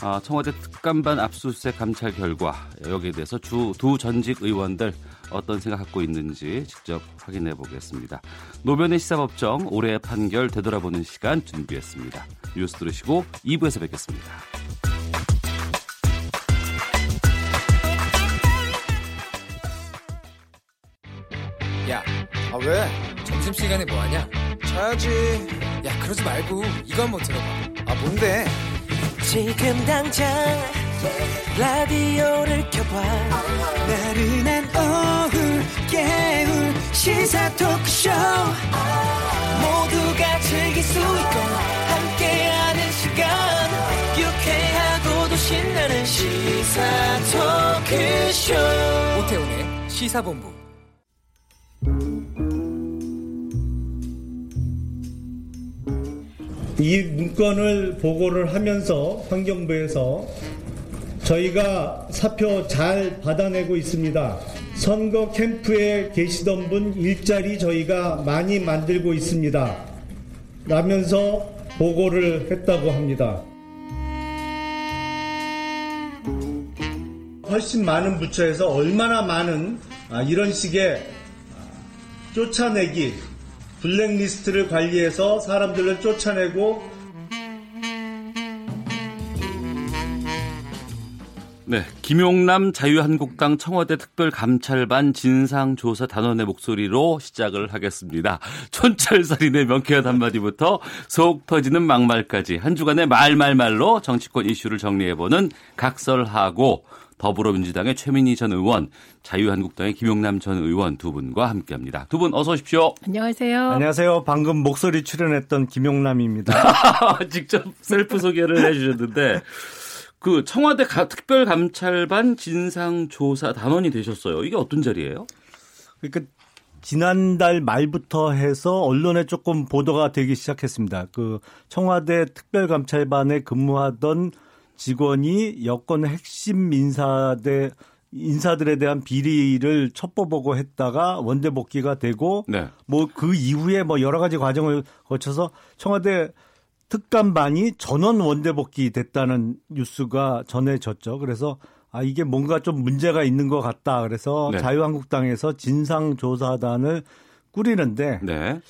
아, 청와대 특감반 압수수색 감찰 결과 여기에 대해서 주 두 전직 의원들 어떤 생각 갖고 있는지 직접 확인해 보겠습니다. 노변의 시사법정 올해의 판결 되돌아보는 시간 준비했습니다. 뉴스 들으시고 2부에서 뵙겠습니다. 야, 아 왜? 점심시간에 뭐하냐? 자야지. 야, 그러지 말고 이거 한번 들어봐. 아 뭔데? 지금 당장 라디오를 켜봐. 나른한 오후 깨울 시사 토크쇼. 모두가 즐길 수 있고 함께하는 시간. 유쾌하고도 신나는 시사 토크쇼. 오태훈의 시사본부. 이 문건을 보고를 하면서 환경부에서 저희가 사표 잘 받아내고 있습니다. 선거 캠프에 계시던 분 일자리 저희가 많이 만들고 있습니다. 라면서 보고를 했다고 합니다. 훨씬 많은 부처에서 얼마나 많은 아, 이런 식의 쫓아내기, 블랙리스트를 관리해서 사람들을 쫓아내고 네, 김용남 자유한국당 청와대 특별감찰반 진상조사 단원의 목소리로 시작을 하겠습니다. 촌철살인의 명쾌한 한마디부터 속 터지는 막말까지 한 주간의 말말말로 정치권 이슈를 정리해보는 각설하고 더불어민주당의 최민희 전 의원, 자유한국당의 김용남 전 의원 두 분과 함께합니다. 두 분 어서 오십시오. 안녕하세요. 안녕하세요. 방금 목소리 출연했던 김용남입니다. 직접 셀프 소개를 해주셨는데 그 청와대 특별감찰반 진상조사 단원이 되셨어요. 이게 어떤 자리예요? 그러니까 지난달 말부터 해서 언론에 조금 보도가 되기 시작했습니다. 그 청와대 특별감찰반에 근무하던 직원이 여권 핵심 인사대 인사들에 대한 비리를 첩보보고 했다가 원대 복귀가 되고 네. 뭐그 이후에 뭐 여러 가지 과정을 거쳐서 청와대 특감반이 전원 원대 복귀 됐다는 뉴스가 전해졌죠. 그래서 아 이게 뭔가 좀 문제가 있는 것 같다. 그래서 네. 자유한국당에서 진상조사단을 꾸리는데 네.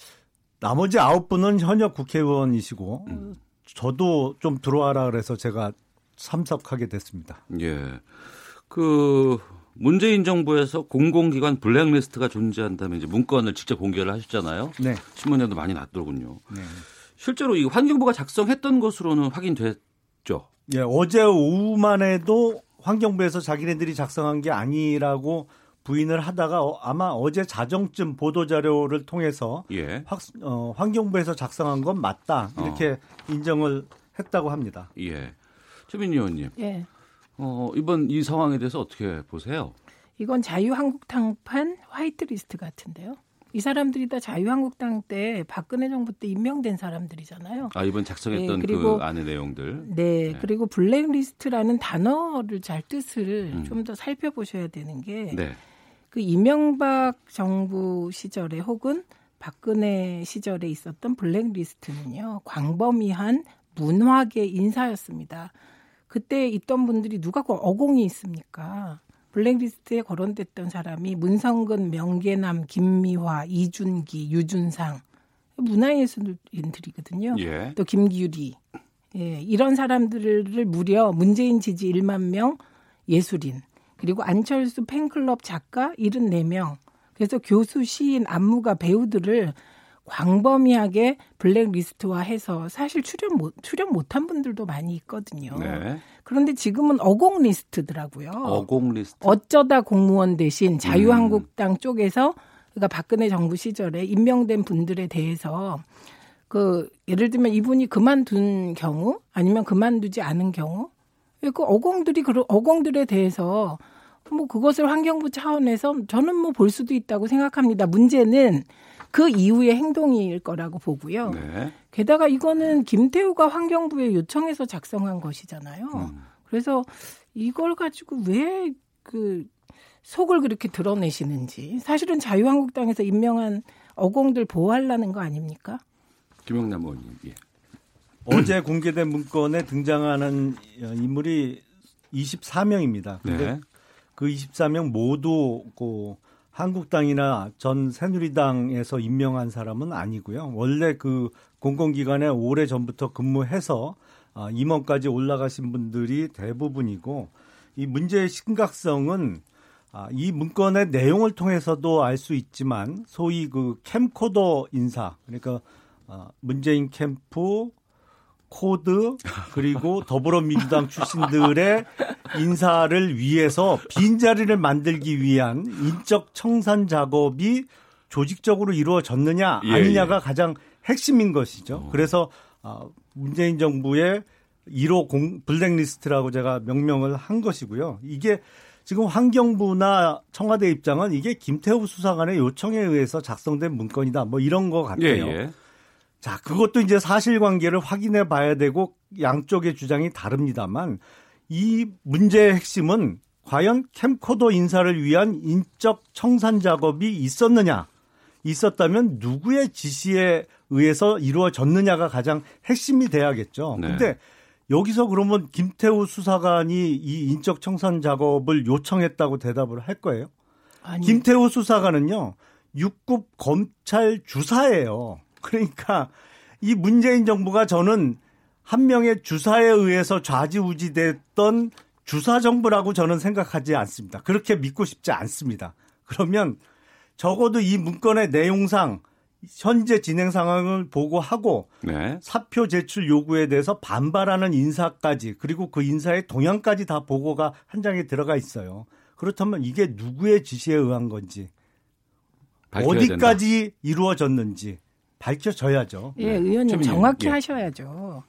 나머지 아홉 분은 현역 국회의원이시고 음. 저도 좀 들어와라 그래서 제가 참석하게 됐습니다. 예. 그 문재인 정부에서 공공기관 블랙리스트가 존재한다면 이제 문건을 직접 공개를 하셨잖아요. 네. 신문에도 많이 났더군요. 네. 실제로 이 환경부가 작성했던 것으로는 확인됐죠. 예, 어제 오후만 해도 환경부에서 자기네들이 작성한 게 아니라고 부인을 하다가 어, 아마 어제 자정쯤 보도 자료를 통해서 예. 확, 어, 환경부에서 작성한 건 맞다 이렇게 어. 인정을 했다고 합니다. 예. 최민희 의원님. 예. 어, 이번 이 상황에 대해서 어떻게 보세요? 이건 자유한국당판 화이트리스트 같은데요. 이 사람들이 다 자유한국당 때 박근혜 정부 때 임명된 사람들이잖아요. 아 이번 작성했던 네, 그리고, 그 안의 내용들. 네, 네, 그리고 블랙리스트라는 단어를 잘 뜻을 음. 좀더 살펴보셔야 되는 게. 네. 그 이명박 정부 시절에 혹은 박근혜 시절에 있었던 블랙리스트는요 광범위한 문화계 인사였습니다. 그때 있던 분들이 누가 그 어공이 있습니까? 블랙리스트에 거론됐던 사람이 문성근, 명계남, 김미화, 이준기, 유준상 문화예술인들이거든요. 예. 또 김규리 예, 이런 사람들을 무려 문재인 지지 1만 명 예술인 그리고 안철수 팬클럽 작가 74명 그래서 교수, 시인, 안무가, 배우들을 광범위하게 블랙리스트화해서 사실 출연 못 출연 못한 분들도 많이 있거든요. 네. 그런데 지금은 어공 리스트더라고요. 어공 리스트. 어쩌다 공무원 대신 자유한국당 음. 쪽에서 그러니까 박근혜 정부 시절에 임명된 분들에 대해서 그 예를 들면 이분이 그만둔 경우 아니면 그만두지 않은 경우 그 어공들이 그 어공들에 대해서 뭐 그것을 환경부 차원에서 저는 뭐 볼 수도 있다고 생각합니다. 문제는 그 이후의 행동일 거라고 보고요. 네. 게다가 이거는 김태우가 환경부에 요청해서 작성한 것이잖아요. 음. 그래서 이걸 가지고 왜 그 속을 그렇게 드러내시는지 사실은 자유한국당에서 임명한 어공들 보호하려는 거 아닙니까? 김영남 의원님. 예. 어제 공개된 문건에 등장하는 인물이 24명입니다. 근데 네. 그 24명 모두 그 한국당이나 전 새누리당에서 임명한 사람은 아니고요. 원래 그 공공기관에 오래 전부터 근무해서 아, 임원까지 올라가신 분들이 대부분이고 이 문제의 심각성은 아, 이 문건의 내용을 통해서도 알 수 있지만 소위 그 캠코더 인사 그러니까 아, 문재인 캠프 코드 그리고 더불어민주당 출신들의 인사를 위해서 빈자리를 만들기 위한 인적 청산 작업이 조직적으로 이루어졌느냐 예, 아니냐가 예. 가장 핵심인 것이죠. 어. 그래서 어, 문재인 정부의 1호 공, 블랙리스트라고 제가 명명을 한 것이고요. 이게 지금 환경부나 청와대 입장은 이게 김태우 수사관의 요청에 의해서 작성된 문건이다. 뭐 이런 것 같아요. 예, 예. 자, 그것도 이제 사실관계를 확인해 봐야 되고 양쪽의 주장이 다릅니다만 이 문제의 핵심은 과연 캠코더 인사를 위한 인적 청산 작업이 있었느냐? 있었다면 누구의 지시에 의해서 이루어졌느냐가 가장 핵심이 돼야겠죠. 네. 근데 여기서 그러면 김태우 수사관이 이 인적 청산 작업을 요청했다고 대답을 할 거예요? 아니. 김태우 수사관은요. 6급 검찰 주사예요. 그러니까 이 문재인 정부가 저는 한 명의 주사에 의해서 좌지우지됐던 주사 정부라고 저는 생각하지 않습니다. 그렇게 믿고 싶지 않습니다. 그러면 적어도 이 문건의 내용상 현재 진행 상황을 보고하고 네. 사표 제출 요구에 대해서 반발하는 인사까지 그리고 그 인사의 동향까지 다 보고가 한 장에 들어가 있어요. 그렇다면 이게 누구의 지시에 의한 건지 어디까지 된다. 이루어졌는지 밝혀져야죠. 예, 네. 의원님 정확히 예. 하셔야죠.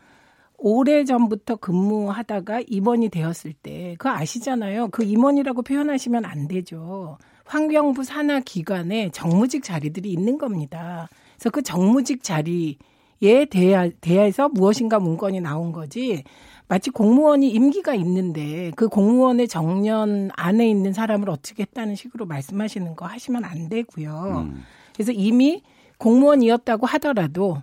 오래 전부터 근무하다가 임원이 되었을 때 그거 아시잖아요. 그 임원이라고 표현하시면 안 되죠. 환경부 산하 기관에 정무직 자리들이 있는 겁니다. 그래서 그 정무직 자리에 대하, 대해서 무엇인가 문건이 나온 거지 마치 공무원이 임기가 있는데 그 공무원의 정년 안에 있는 사람을 어떻게 했다는 식으로 말씀하시는 거 하시면 안 되고요. 음. 그래서 이미 공무원이었다고 하더라도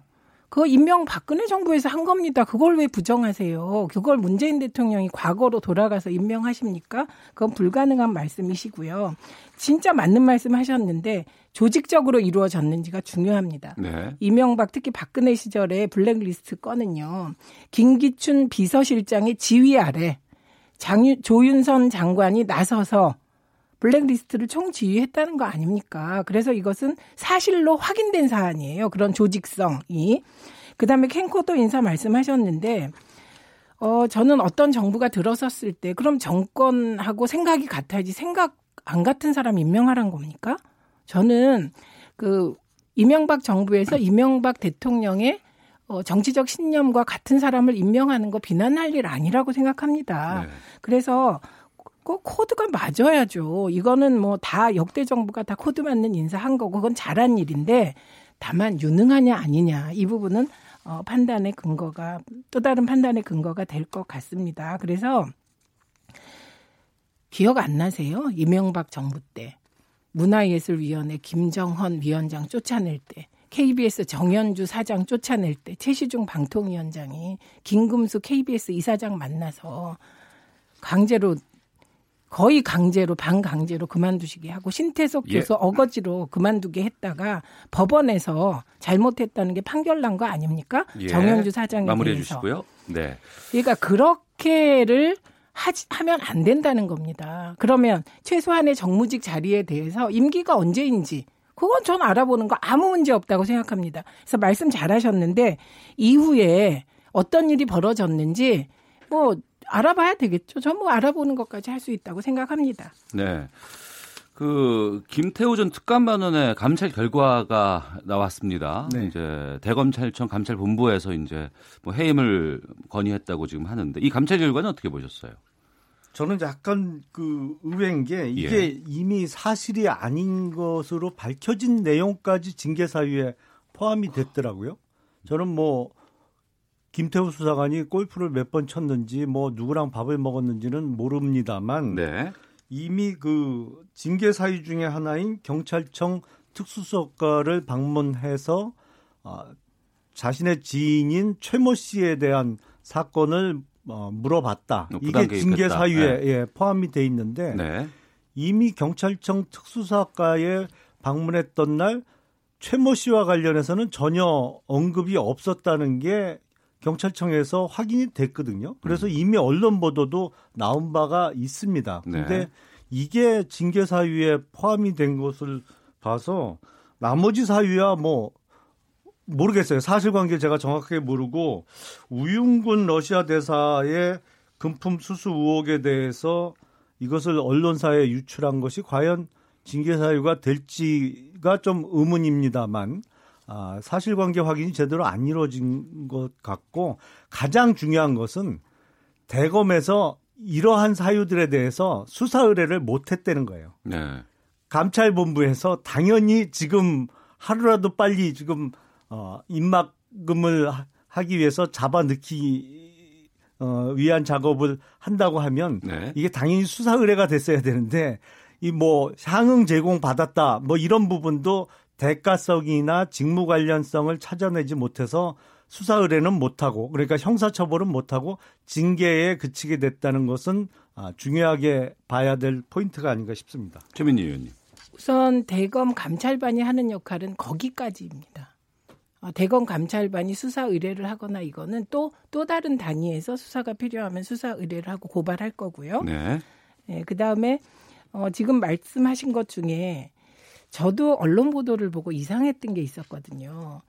그거 임명 박근혜 정부에서 한 겁니다. 그걸 왜 부정하세요? 그걸 문재인 대통령이 과거로 돌아가서 임명하십니까? 그건 불가능한 말씀이시고요. 진짜 맞는 말씀 하셨는데 조직적으로 이루어졌는지가 중요합니다. 네. 이명박 특히 박근혜 시절에 블랙리스트 건은요. 김기춘 비서실장의 지휘 아래 장유, 조윤선 장관이 나서서 블랙리스트를 총지휘했다는 거 아닙니까? 그래서 이것은 사실로 확인된 사안이에요. 그런 조직성이. 그 다음에 캔코더 인사 말씀하셨는데, 어, 저는 어떤 정부가 들어섰을 때, 그럼 정권하고 생각이 같아야지 생각 안 같은 사람 임명하란 겁니까? 저는 그 이명박 정부에서 이명박 대통령의 어, 정치적 신념과 같은 사람을 임명하는 거 비난할 일 아니라고 생각합니다. 네. 그래서 꼭 코드가 맞아야죠. 이거는 뭐 다 역대 정부가 다 코드 맞는 인사한 거고 그건 잘한 일인데 다만 유능하냐 아니냐 이 부분은 어, 판단의 근거가 또 다른 판단의 근거가 될 것 같습니다. 그래서 기억 안 나세요? 이명박 정부 때 문화예술위원회 김정헌 위원장 쫓아낼 때 KBS 정현주 사장 쫓아낼 때 최시중 방통위원장이 김금수 KBS 이사장 만나서 강제로 거의 강제로 반강제로 그만두시게 하고 신태석 예. 교수 예. 어거지로 그만두게 했다가 법원에서 잘못했다는 게 판결 난 거 아닙니까? 예. 정영주 사장에 마무리해 대해서. 주시고요. 네. 그러니까 그렇게를 하지, 하면 안 된다는 겁니다. 그러면 최소한의 정무직 자리에 대해서 임기가 언제인지 그건 전 알아보는 거 아무 문제 없다고 생각합니다. 그래서 말씀 잘하셨는데 이후에 어떤 일이 벌어졌는지 뭐 알아봐야 되겠죠. 전부 알아보는 것까지 할 수 있다고 생각합니다. 네. 그 김태우 전 특감반원의 감찰 결과가 나왔습니다. 네. 이제 대검찰청 감찰본부에서 이제 뭐 해임을 건의했다고 지금 하는데 이 감찰 결과는 어떻게 보셨어요? 저는 약간 그 의외인 게 이게 예. 이미 사실이 아닌 것으로 밝혀진 내용까지 징계 사유에 포함이 됐더라고요. 저는 뭐 김태우 수사관이 골프를 몇 번 쳤는지 뭐 누구랑 밥을 먹었는지는 모릅니다만 네. 이미 그 징계 사유 중에 하나인 경찰청 특수수사과를 방문해서 어, 자신의 지인인 최모 씨에 대한 사건을 어, 물어봤다. 어, 이게 징계 사유에 네. 예, 포함이 돼 있는데 네. 이미 경찰청 특수사과에 방문했던 날 최모 씨와 관련해서는 전혀 언급이 없었다는 게 경찰청에서 확인이 됐거든요. 그래서 음. 이미 언론 보도도 나온 바가 있습니다. 근데 네. 이게 징계 사유에 포함이 된 것을 봐서 나머지 사유야 뭐 모르겠어요. 사실관계 제가 정확하게 모르고 우윤군 러시아 대사의 금품 수수 의혹에 대해서 이것을 언론사에 유출한 것이 과연 징계 사유가 될지가 좀 의문입니다만 아, 사실관계 확인이 제대로 안 이루어진 것 같고 가장 중요한 것은 대검에서 이러한 사유들에 대해서 수사 의뢰를 못 했다는 거예요. 네. 감찰본부에서 당연히 지금 하루라도 빨리 지금 어, 입막음을 하기 위해서 잡아 넣기 어, 위한 작업을 한다고 하면 네. 이게 당연히 수사 의뢰가 됐어야 되는데 이 뭐 향응 제공 받았다 뭐 이런 부분도 대가성이나 직무 관련성을 찾아내지 못해서 수사 의뢰는 못하고 그러니까 형사처벌은 못하고 징계에 그치게 됐다는 것은 아, 중요하게 봐야 될 포인트가 아닌가 싶습니다. 최민희 의원님. 우선 대검 감찰반이 하는 역할은 거기까지입니다. 어, 대검 감찰반이 수사 의뢰를 하거나 이거는 또또 다른 단위에서 수사가 필요하면 수사 의뢰를 하고 고발할 거고요. 네. 네 그다음에 어, 지금 말씀하신 것 중에 저도 언론 보도를 보고 이상했던 게 있었거든요.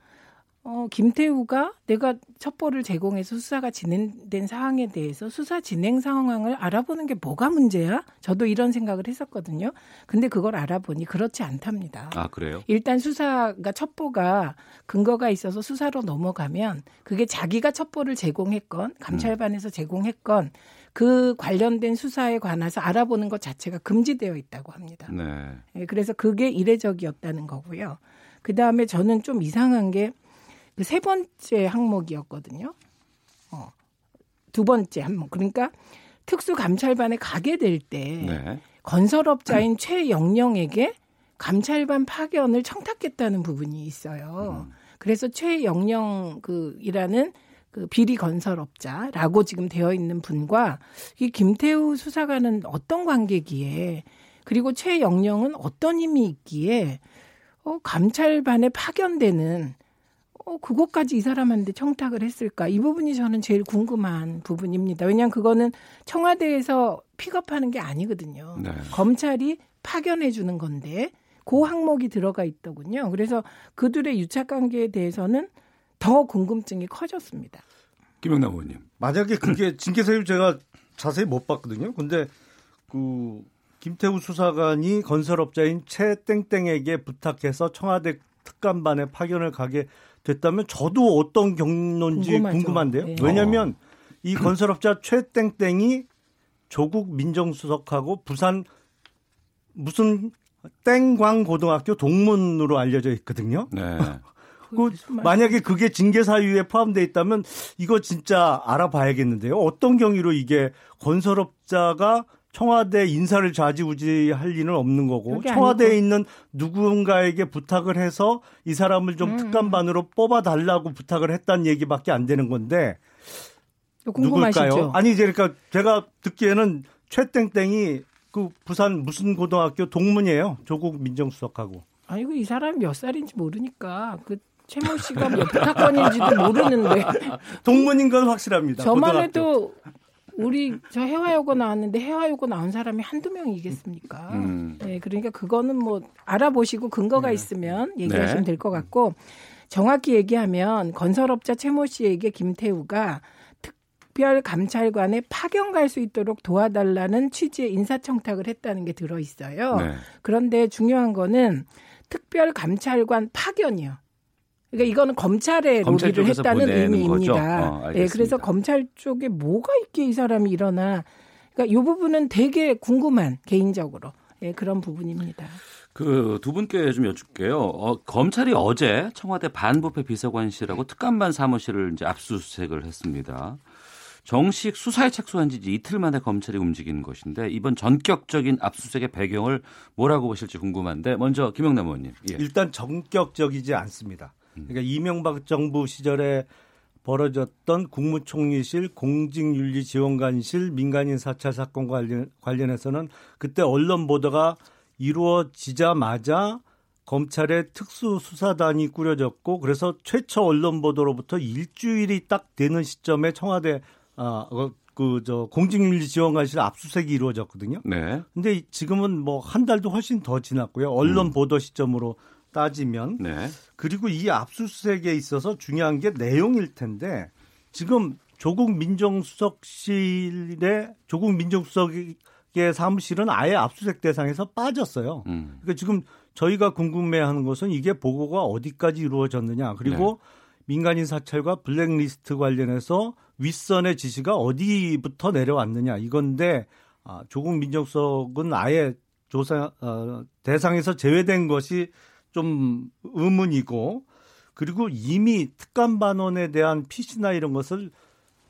어, 김태우가 내가 첩보를 제공해서 수사가 진행된 상황에 대해서 수사 진행 상황을 알아보는 게 뭐가 문제야? 저도 이런 생각을 했었거든요. 근데 그걸 알아보니 그렇지 않답니다. 아, 그래요? 일단 수사가 첩보가 근거가 있어서 수사로 넘어가면 그게 자기가 첩보를 제공했건 감찰반에서 제공했건 그 관련된 수사에 관해서 알아보는 것 자체가 금지되어 있다고 합니다. 네. 네 그래서 그게 이례적이었다는 거고요. 그 다음에 저는 좀 이상한 게 그 세 번째 항목이었거든요. 어. 두 번째 항목. 그러니까 특수감찰반에 가게 될때 네. 건설업자인 음. 최영령에게 감찰반 파견을 청탁했다는 부분이 있어요. 음. 그래서 최영령 그이라는 그 비리 건설업자라고 지금 되어 있는 분과 이 김태우 수사관은 어떤 관계기에 그리고 최영령은 어떤 힘이 있기에 어, 감찰반에 파견되는 어, 그것까지 이 사람한테 청탁을 했을까? 이 부분이 저는 제일 궁금한 부분입니다. 왜냐하면 그거는 청와대에서 픽업하는 게 아니거든요. 네. 검찰이 파견해 주는 건데 그 항목이 들어가 있더군요. 그래서 그들의 유착 관계에 대해서는 더 궁금증이 커졌습니다. 김영남 의원님. 만약에 그게 징계사유 제가 자세히 못 봤거든요. 근데 그 김태우 수사관이 건설업자인 최 땡땡에게 부탁해서 청와대 특감반에 파견을 가게 됐다면 저도 어떤 경로인지 궁금하죠. 궁금한데요. 네. 왜냐하면 이 건설업자 최 땡땡이 조국 민정수석하고 부산 무슨 땡광 고등학교 동문으로 알려져 있거든요. 네. 그 만약에 그게 징계 사유에 포함되어 있다면 이거 진짜 알아봐야겠는데요. 어떤 경위로 이게 건설업자가 청와대 인사를 좌지우지할 리는 없는 거고 청와대에 아니고. 있는 누군가에게 부탁을 해서 이 사람을 좀 음. 특감반으로 뽑아 달라고 부탁을 했다는 얘기밖에 안 되는 건데 누굴까요? 아니 이제 그러니까 제가 듣기에는 최땡땡이 그 부산 무슨 고등학교 동문이에요. 조국 민정수석하고. 아니고 이 사람이 몇 살인지 모르니까 그 최모 씨가 몇 학번인지도 모르는데 동문인 건 확실합니다. 저만 고등학교. 해도 우리 저 해화여고 나왔는데 해화여고 나온 사람이 한두 명이겠습니까? 음. 네, 그러니까 그거는 뭐 알아보시고 근거가 네. 있으면 얘기하시면 네. 될것 같고 정확히 얘기하면 건설업자 최모 씨에게 김태우가 특별 감찰관에 파견 갈 수 있도록 도와달라는 취지의 인사청탁을 했다는 게 들어 있어요. 네. 그런데 중요한 거는 특별 감찰관 파견이요. 그러니까 이거는 검찰에 로비를 했다는 의미입니다. 어, 네, 그래서 검찰 쪽에 뭐가 있게 이 사람이 일어나. 그러니까 이 부분은 되게 궁금한 개인적으로 네, 그런 부분입니다. 그 두 분께 좀 여쭙게요. 어, 검찰이 어제 청와대 반부패 비서관실하고 특감반 사무실을 이제 압수수색을 했습니다. 정식 수사에 착수한 지 이틀 만에 검찰이 움직이는 것인데 이번 전격적인 압수수색의 배경을 뭐라고 보실지 궁금한데 먼저 김영남 의원님. 예. 일단 전격적이지 않습니다. 그러니까 이명박 정부 시절에 벌어졌던 국무총리실 공직윤리지원관실 민간인 사찰 사건 관련, 관련해서는 그때 언론 보도가 이루어지자마자 검찰의 특수수사단이 꾸려졌고 그래서 최초 언론 보도로부터 일주일이 딱 되는 시점에 청와대 아, 어, 그저 공직윤리 지원관실 압수수색이 이루어졌거든요. 네. 근데 지금은 뭐 한 달도 훨씬 더 지났고요. 언론 음. 보도 시점으로 따지면 네. 그리고 이 압수수색에 있어서 중요한 게 내용일 텐데 지금 조국 민정수석실의 조국 민정수석의 사무실은 아예 압수수색 대상에서 빠졌어요. 음. 그러니까 지금 저희가 궁금해하는 것은 이게 보고가 어디까지 이루어졌느냐 그리고 네. 민간인 사찰과 블랙리스트 관련해서 윗선의 지시가 어디부터 내려왔느냐 이건데 아, 조국 민정수석은 아예 조사 어, 대상에서 제외된 것이 좀 의문이고 그리고 이미 특감 반원에 대한 피시나 이런 것을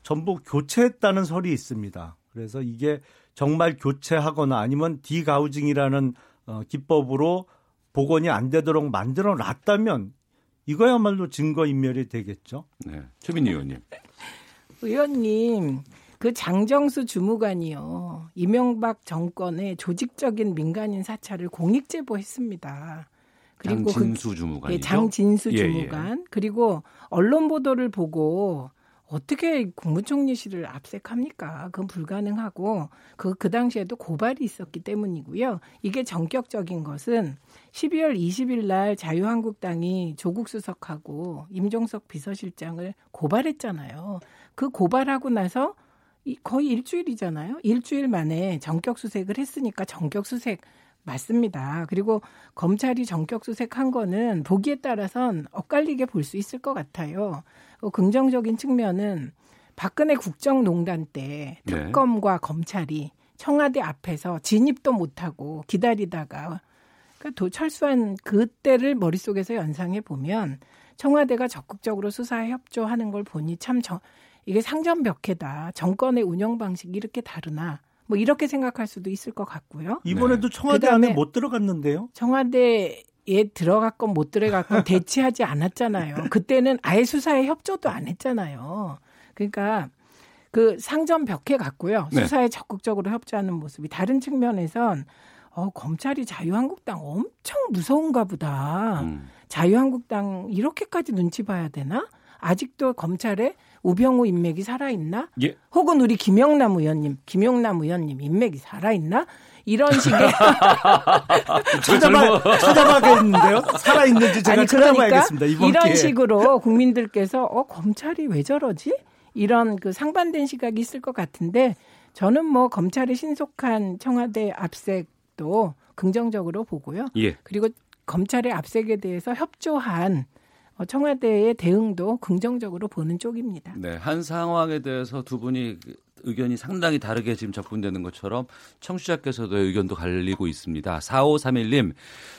전부 교체했다는 설이 있습니다. 그래서 이게 정말 교체하거나 아니면 디가우징이라는 어, 기법으로 복원이 안 되도록 만들어 놨다면 이거야말로 증거 인멸이 되겠죠. 네. 최민희 의원님. 의원님, 그 장정수 주무관이요. 이명박 정권의 조직적인 민간인 사찰을 공익 제보했습니다. 그리고 장진수 주무관 예, 장진수 주무관 예, 예. 그리고 언론 보도를 보고 어떻게 국무총리실을 압색합니까? 그건 불가능하고 그, 그 당시에도 고발이 있었기 때문이고요. 이게 전격적인 것은 12월 20일 날 자유한국당이 조국 수석하고 임종석 비서실장을 고발했잖아요. 그 고발하고 나서 거의 일주일이잖아요. 일주일 만에 전격 수색을 했으니까 전격 수색 맞습니다. 그리고 검찰이 전격 수색한 거는 보기에 따라선 엇갈리게 볼 수 있을 것 같아요. 어, 긍정적인 측면은 박근혜 국정농단 때 네. 특검과 네. 검찰이 청와대 앞에서 진입도 못하고 기다리다가 그러니까 철수한 그때를 머릿속에서 연상해 보면 청와대가 적극적으로 수사에 협조하는 걸 보니 참 저, 이게 상전벽해다. 정권의 운영 방식이 이렇게 다르나. 뭐 이렇게 생각할 수도 있을 것 같고요. 이번에도 네. 청와대 안에 못 들어갔는데요. 청와대 에 들어갔건 못 들어갔건 대치하지 않았잖아요. 그때는 아예 수사에 협조도 안 했잖아요. 그러니까 그 상점 벽해 갔고요. 네. 수사에 적극적으로 협조하는 모습이 다른 측면에선 어, 검찰이 자유한국당 엄청 무서운가 보다. 음. 자유한국당 이렇게까지 눈치 봐야 되나? 아직도 검찰에 우병우 인맥이 살아있나? 예. 혹은 우리 김영남 의원님, 김영남 의원님 인맥이 살아있나? 이런 식의 찾아봐 찾아봐야겠는데요. 살아 있는지 제가 아니, 그러니까 찾아봐야겠습니다. 이번 이런 기회에. 식으로 국민들께서 어 검찰이 왜 저러지? 이런 그 상반된 시각이 있을 것 같은데 저는 뭐 검찰의 신속한 청와대 압색도 긍정적으로 보고요. 예. 그리고 검찰의 압색에 대해서 협조한 어, 청와대의 대응도 긍정적으로 보는 쪽입니다. 네, 한 상황에 대해서 두 분이 의견이 상당히 다르게 지금 접근되는 것처럼 청취자께서도 의견도 갈리고 있습니다. 4531님,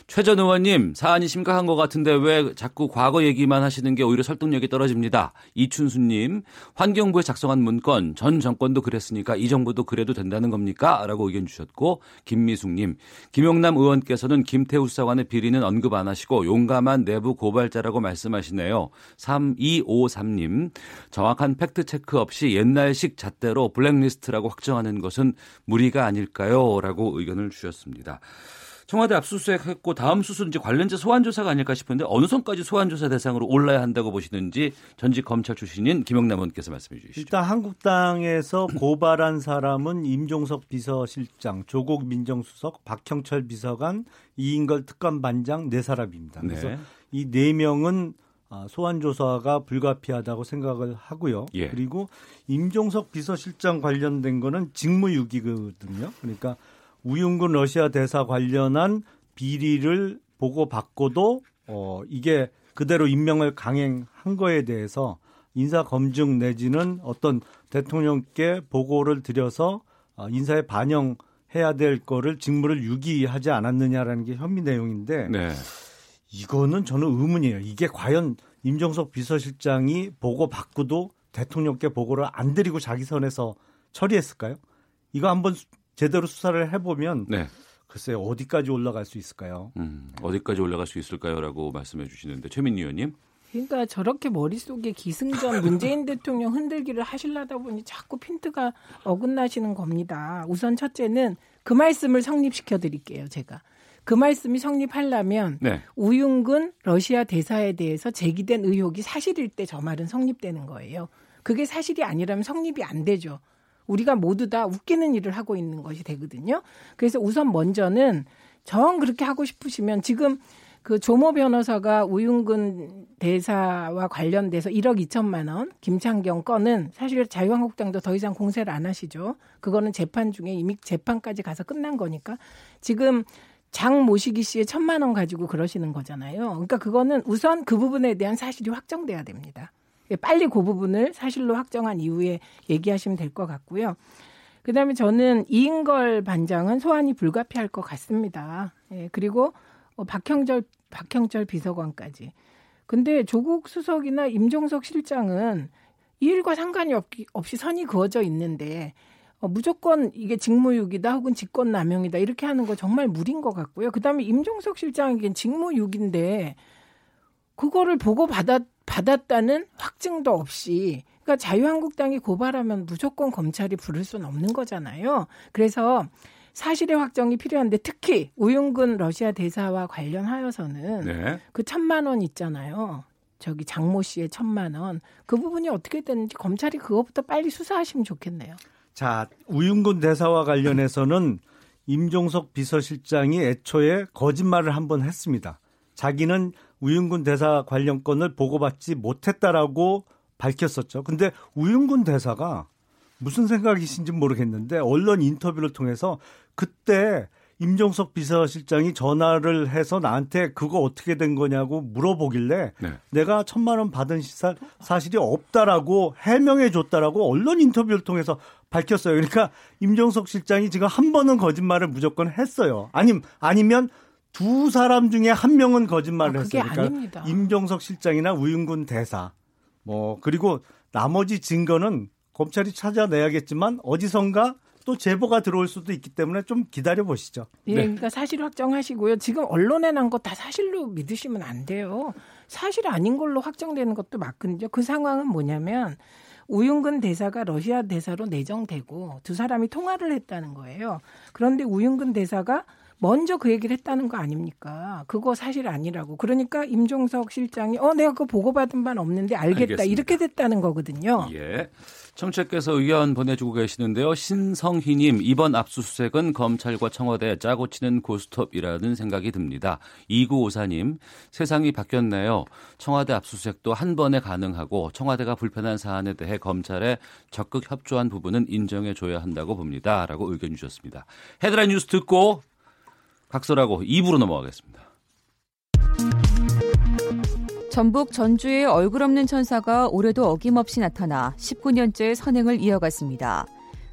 최전 의원님, 사안이 심각한 것 같은데 왜 자꾸 과거 얘기만 하시는 게 오히려 설득력이 떨어집니다. 이춘수님, 환경부에 작성한 문건, 전 정권도 그랬으니까 이 정부도 그래도 된다는 겁니까? 라고 의견 주셨고, 김미숙님, 김용남 의원께서는 김태우 수사관의 비리는 언급 안 하시고 용감한 내부 고발자라고 말씀하시네요. 3253님, 정확한 팩트체크 없이 옛날식 잣대로 블랙리스트라고 확정하는 것은 무리가 아닐까요? 라고 의견을 주셨습니다. 청와대 압수수색했고 다음 수순 이제 관련자 소환 조사가 아닐까 싶은데 어느 선까지 소환 조사 대상으로 올라야 한다고 보시는지 전직 검찰 출신인 김영남 의원께서 말씀해 주시죠. 일단 한국당에서 고발한 사람은 임종석 비서실장, 조국 민정수석, 박형철 비서관, 이인걸 특감반장 네 사람입니다. 그래서 네. 이네 명은 아, 소환 조사가 불가피하다고 생각을 하고요. 예. 그리고 임종석 비서실장 관련된 거는 직무유기거든요. 그러니까 우윤근 러시아 대사 관련한 비리를 보고 받고도 어 이게 그대로 임명을 강행한 거에 대해서 인사 검증 내지는 어떤 대통령께 보고를 드려서 어, 인사에 반영해야 될 거를 직무를 유기하지 않았느냐라는 게 혐의 내용인데 네. 이거는 저는 의문이에요. 이게 과연 임종석 비서실장이 보고 받고도 대통령께 보고를 안 드리고 자기 선에서 처리했을까요? 이거 한번 제대로 수사를 해보면 네. 글쎄요 어디까지 올라갈 수 있을까요? 음, 어디까지 올라갈 수 있을까요?라고 말씀해 주시는데 최민희 의원님. 그러니까 저렇게 머릿속에 기승전 문재인 대통령 흔들기를 하실라다 보니 자꾸 핀트가 어긋나시는 겁니다. 우선 첫째는 그 말씀을 성립시켜 드릴게요, 제가. 그 말씀이 성립하려면 네. 우윤근 러시아 대사에 대해서 제기된 의혹이 사실일 때 저 말은 성립되는 거예요. 그게 사실이 아니라면 성립이 안 되죠. 우리가 모두 다 웃기는 일을 하고 있는 것이 되거든요. 그래서 우선 먼저는 정 그렇게 하고 싶으시면 지금 그 조모 변호사가 우윤근 대사와 관련돼서 1억 2천만 원 김창경 건은 사실 자유한국당도 더 이상 공세를 안 하시죠. 그거는 재판 중에 이미 재판까지 가서 끝난 거니까 지금 장 모시기 씨의 천만 원 가지고 그러시는 거잖아요. 그러니까 그거는 우선 그 부분에 대한 사실이 확정돼야 됩니다. 예, 빨리 그 부분을 사실로 확정한 이후에 얘기하시면 될 것 같고요. 그다음에 저는 이인걸 반장은 소환이 불가피할 것 같습니다. 예, 그리고 어, 박형절 박형철 비서관까지. 근데 조국 수석이나 임종석 실장은 이 일과 상관이 없, 없이 선이 그어져 있는데 어, 무조건 이게 직무유기다 혹은 직권남용이다 이렇게 하는 거 정말 무리인 것 같고요. 그다음에 임종석 실장에겐 직무유기인데 그거를 보고 받았 받았다는 확증도 없이 그러니까 자유한국당이 고발하면 무조건 검찰이 부를 수는 없는 거잖아요. 그래서 사실의 확정이 필요한데 특히 우윤근 러시아 대사와 관련하여서는 네. 그 천만 원 있잖아요. 저기 장모 씨의 천만 원. 그 부분이 어떻게 됐는지 검찰이 그것부터 빨리 수사하시면 좋겠네요. 자, 우윤근 대사와 관련해서는 임종석 비서실장이 애초에 거짓말을 한 번 했습니다. 자기는 우윤근 대사 관련 건을 보고받지 못했다라고 밝혔었죠. 근데 우윤근 대사가 무슨 생각이신지 모르겠는데 언론 인터뷰를 통해서 그때 임종석 비서실장이 전화를 해서 나한테 그거 어떻게 된 거냐고 물어보길래 네. 내가 천만 원 받은 시사, 사실이 없다라고 해명해 줬다라고 언론 인터뷰를 통해서 밝혔어요. 그러니까 임종석 실장이 지금 한 번은 거짓말을 무조건 했어요. 아님 아니면 두 사람 중에 한 명은 거짓말을 아, 했어요. 그러니까 아닙니다. 임종석 실장이나 우윤군 대사 뭐 그리고 나머지 증거는 검찰이 찾아내야겠지만 어디선가 또 제보가 들어올 수도 있기 때문에 좀 기다려 보시죠. 예, 네. 그러니까 사실 확정하시고요. 지금 언론에 난 거 다 사실로 믿으시면 안 돼요. 사실 아닌 걸로 확정되는 것도 맞거든요. 그 상황은 뭐냐면 우윤근 대사가 러시아 대사로 내정되고 두 사람이 통화를 했다는 거예요. 그런데 우윤근 대사가 먼저 그 얘기를 했다는 거 아닙니까? 그거 사실 아니라고. 그러니까 임종석 실장이 어 내가 그거 보고받은 바는 없는데 알겠다 알겠습니다. 이렇게 됐다는 거거든요. 예. 청취자께서 의견 보내주고 계시는데요. 신성희님 이번 압수수색은 검찰과 청와대 짜고 치는 고스톱이라는 생각이 듭니다. 2954님 세상이 바뀌었네요. 청와대 압수수색도 한 번에 가능하고 청와대가 불편한 사안에 대해 검찰에 적극 협조한 부분은 인정해 줘야 한다고 봅니다. 라고 의견 주셨습니다. 헤드라인 뉴스 듣고 각설하고 2부로 넘어가겠습니다. 전북 전주의 얼굴 없는 천사가 올해도 어김없이 나타나 19년째 선행을 이어갔습니다.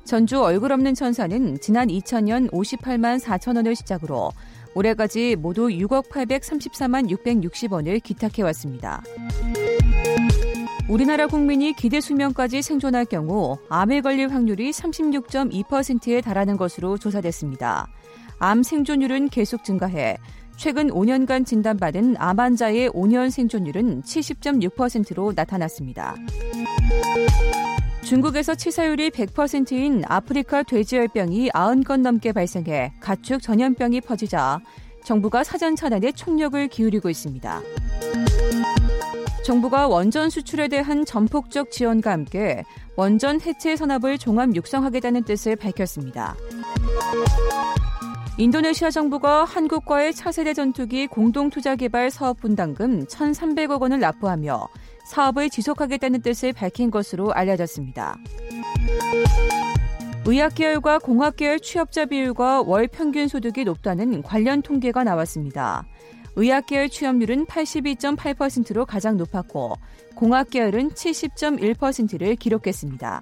전주 얼굴 없는 천사는 지난 2000년 58만 4천 원을 시작으로 올해까지 모두 6억 834만 660원을 기탁해 왔습니다. 우리나라 국민이 기대 수명까지 생존할 경우 암에 걸릴 확률이 36.2%에 달하는 것으로 조사됐습니다. 암 생존율은 계속 증가해 최근 5년간 진단받은 암 환자의 5년 생존율은 70.6%로 나타났습니다. 중국에서 치사율이 100%인 아프리카 돼지열병이 90건 넘게 발생해 가축 전염병이 퍼지자 정부가 사전 차단에 총력을 기울이고 있습니다. 정부가 원전 수출에 대한 전폭적 지원과 함께 원전 해체 선압을 종합 육성하겠다는 뜻을 밝혔습니다. 인도네시아 정부가 한국과의 차세대 전투기 공동 투자 개발 사업 분담금 1,300억 원을 납부하며 사업을 지속하겠다는 뜻을 밝힌 것으로 알려졌습니다. 의학계열과 공학계열 취업자 비율과 월 평균 소득이 높다는 관련 통계가 나왔습니다. 의학계열 취업률은 82.8%로 가장 높았고 공학계열은 70.1%를 기록했습니다.